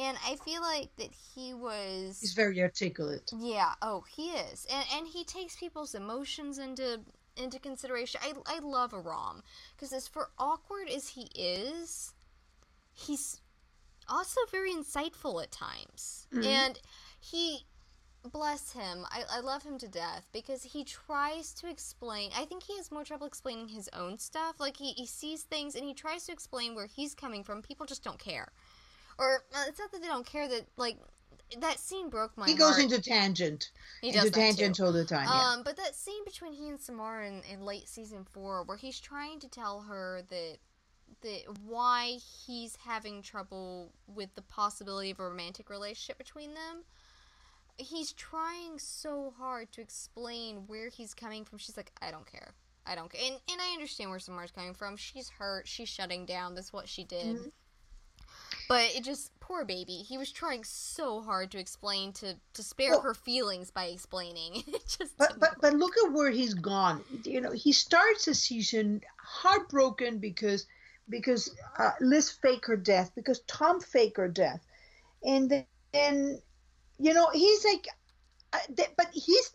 And I feel like that he was. He's very articulate. Yeah, oh, he is. And, and he takes people's emotions into into consideration. I, I love a Rom. Because as for awkward as he is, he's also very insightful at times. Mhm. And he, bless him, I, I love him to death because he tries to explain. I think he has more trouble explaining his own stuff. Like, he, he sees things and he tries to explain where he's coming from. People just don't care. Or, uh, it's not that they don't care, that, like, that scene broke my he heart. goes into tangent, He does into too. tangents all the time. yeah. Um, but that scene between he and Samara in, in late season four, where he's trying to tell her that that why he's having trouble with the possibility of a romantic relationship between them. He's trying so hard to explain where he's coming from. She's like, I don't care. I don't care. And, and I understand where Samara's coming from. She's hurt. She's shutting down. That's what she did. Mhm. But it just, poor baby. He was trying so hard to explain, to, to spare Well- her feelings by explaining. It just But but work. but look at where he's gone. You know, he starts the season heartbroken because because uh, Liz faked her death, because Tom faked her death, and then you know he's like, uh, th- but he's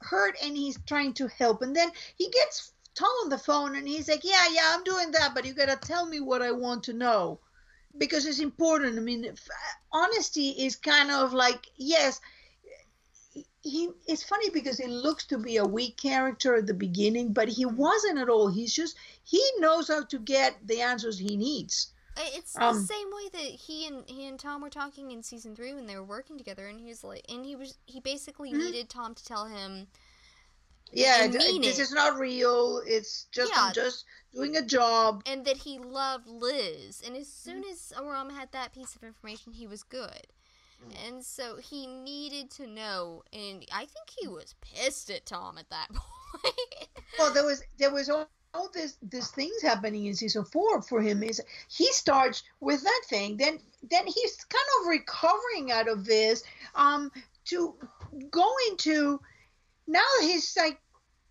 hurt and he's trying to help, and then he gets Tom on the phone and he's like, yeah yeah I'm doing that, but you gotta tell me what I want to know. Because it's important. I mean, f- honesty is kind of like yes, he it's funny because he looks to be a weak character at the beginning but he wasn't at all he's just he knows how to get the answers he needs It's Um, the same way that he and he and Tom were talking in season three when they were working together, and he was like, and he was he basically Mhm. needed Tom to tell him, yeah this it. is not real it's just Yeah. i'm just doing a job and that he loved Liz. And as soon Mm-hmm. as Aram had that piece of information, he was good. Mm. And so he needed to know, and I think he was pissed at Tom at that point. well there was there was all, all this this things happening in season four for him is he starts with that thing then then he's kind of recovering out of this um to go into now he's like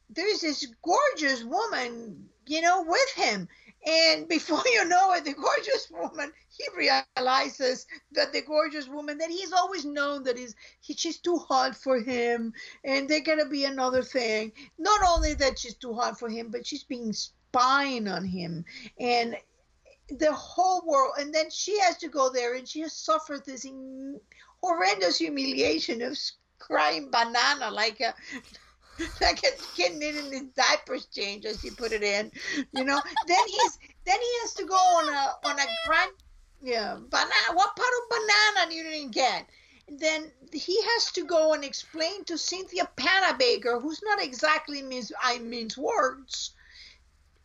there's this gorgeous woman you know with him. And before you know it the gorgeous woman he realizes that the gorgeous woman that he's always known that is he, she's too hot for him. And they're gonna be another thing. Not only that she's too hot for him but she's being spying on him. And the whole world and then she has to go there and she has suffered this horrendous humiliation of crying banana like uh, a like a kid needing his diapers changed as he put it in you know? Then he's then he has to go on a on a grand yeah banana what part of banana you didn't get? Then he has to go and explain to Cynthia Panabaker, who's not exactly Miss I means words,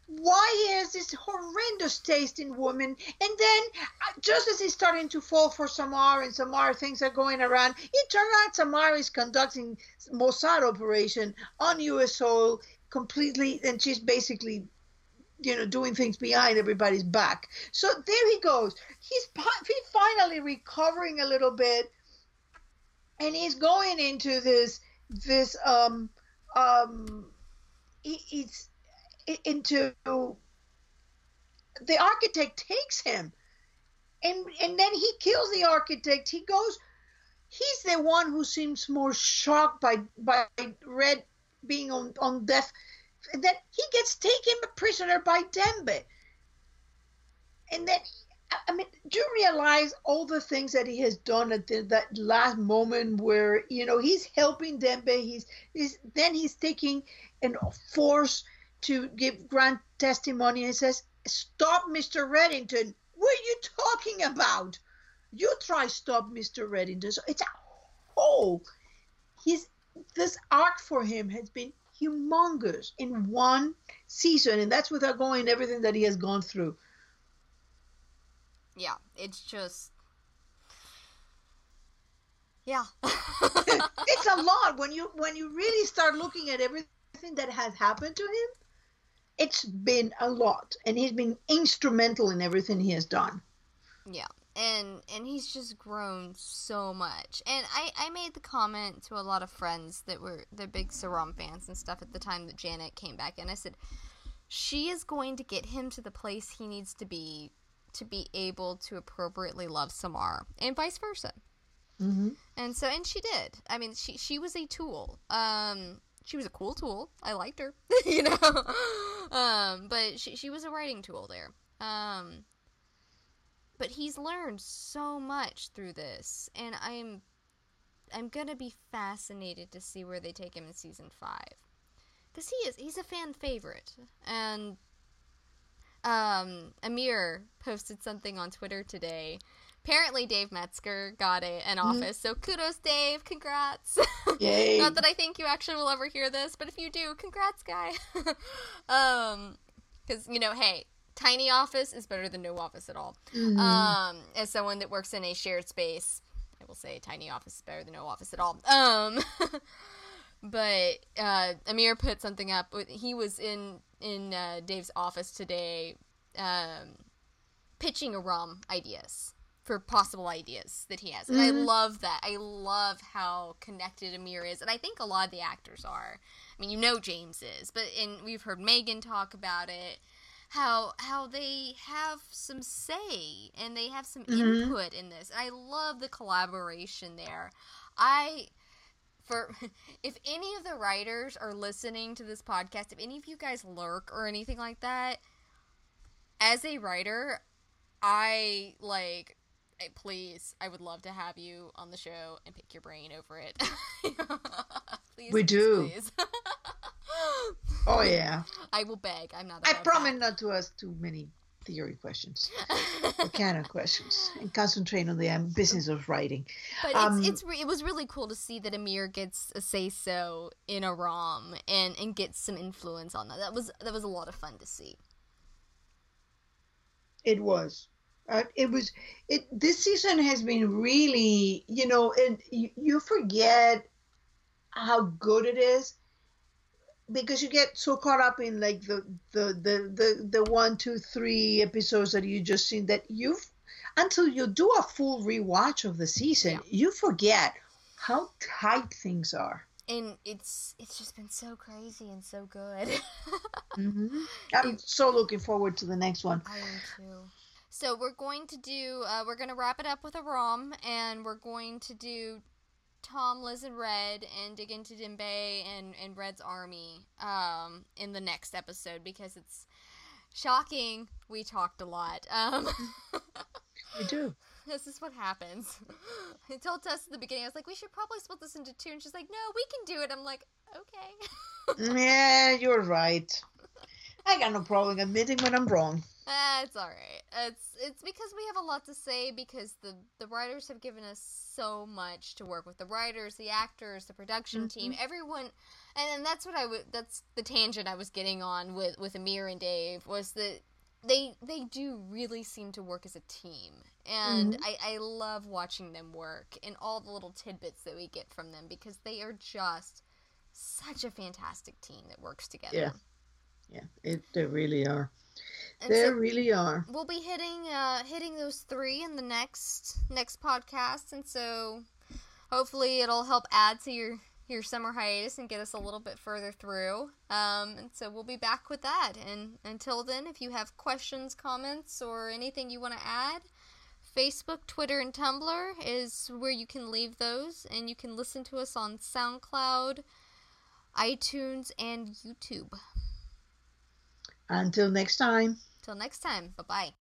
why has this horrendous taste in women. And then, uh, just as he's starting to fall for Samar and Samar things are going around, it turns out Samar is conducting Mossad operation on U.S. soil completely, and she's basically you know, doing things behind everybody's back. So there he goes. He's he's finally recovering a little bit, and he's going into this this um um he, he's into the architect takes him. And and then he kills the architect. He goes he's the one who seems more shocked by by Red being on on death. That he gets taken prisoner by Dembe, and then I mean, do you realize all the things that he has done at the, that last moment where you know he's helping Dembe, he's, he's then he's taking and force to give grand testimony and says, "Stop, Mr. Reddington. What are you talking about? You try stop, Mr. Reddington." So it's a whole. He's this arc for him has been humongous in one season, and that's without going everything that he has gone through yeah, it's just yeah. it's a lot when you when you really start looking at everything that has happened to him. It's been a lot, and he's been instrumental in everything he has done. Yeah, and and he's just grown so much. And I I made the comment to a lot of friends that were the big Saram fans and stuff at the time that Janet came back, and I said she is going to get him to the place he needs to be to be able to appropriately love Samar, and vice versa. Mm-hmm. And so, and she did. I mean, she she was a tool. Um, she was a cool tool. I liked her, you know. um, but she she was a writing tool there. Um, but he's learned so much through this, and I'm I'm gonna be fascinated to see where they take him in season five, because he is he's a fan favorite, and um, Amir posted something on Twitter today. Apparently, Dave Metzger got a, an mm-hmm. office, mm-hmm. so kudos, Dave. Congrats. Yay. Not that I think you actually will ever hear this, but if you do, congrats, guy. um, because you know, hey, tiny office is better than no office at all. Mm-hmm. Um, as someone that works in a shared space, I will say tiny office is better than no office at all. Um, but uh, Amir put something up. He was in in uh, Dave's office today, um, pitching Aram ideas for possible ideas that he has, and mm-hmm. I love that. I love how connected Amir is, and I think a lot of the actors are. I mean, you know James is, but and we've heard Megan talk about it. How how they have some say and they have some mm-hmm. input in this. And I love the collaboration there. I for if any of the writers are listening to this podcast, if any of you guys lurk or anything like that, as a writer, I like please, I would love to have you on the show and pick your brain over it. please, we do. Please. oh yeah. I will beg. I'm not. I promise that. not to ask too many theory questions, canon questions, and concentrate on the um, business of writing. But um, it's, it's it was really cool to see that Amir gets a say so in Aram and and gets some influence on that. That was that was a lot of fun to see. It was. Uh, it was it this season has been really you know and you, you forget how good it is because you get so caught up in like the the the the, the one two three episodes that you just seen that you've until you do a full rewatch of the season yeah. you forget how tight things are and it's it's just been so crazy and so good mm-hmm. i'm it, so looking forward to the next one i am too so we're going to do uh, we're going to wrap it up with Aram and we're going to do Tom, Liz, and Red and dig into Dembe and, and Red's army um, in the next episode because it's shocking. We talked a lot. Um, we do. This is what happens. I told Tess at the beginning, I was like, we should probably split this into two. And she's like, no, we can do it. I'm like, okay. yeah, you're right. I got no problem admitting when I'm wrong. Uh, it's all right. It's it's because we have a lot to say because the the writers have given us so much to work with. The writers, the actors, the production mm-hmm. team, everyone, and, and that's what I would. That's the tangent I was getting on with with Amir and Dave was that they they do really seem to work as a team, and mm-hmm. I I love watching them work and all the little tidbits that we get from them because they are just such a fantastic team that works together. Yeah, yeah, it, they really are. And there so really are. We'll be hitting uh, hitting those three in the next next podcast, and so hopefully it'll help add to your your summer hiatus and get us a little bit further through. Um, and so we'll be back with that. And until then, if you have questions, comments, or anything you want to add, Facebook, Twitter, and Tumblr is where you can leave those, and you can listen to us on SoundCloud, iTunes, and YouTube. Until next time. Till next time, bye bye.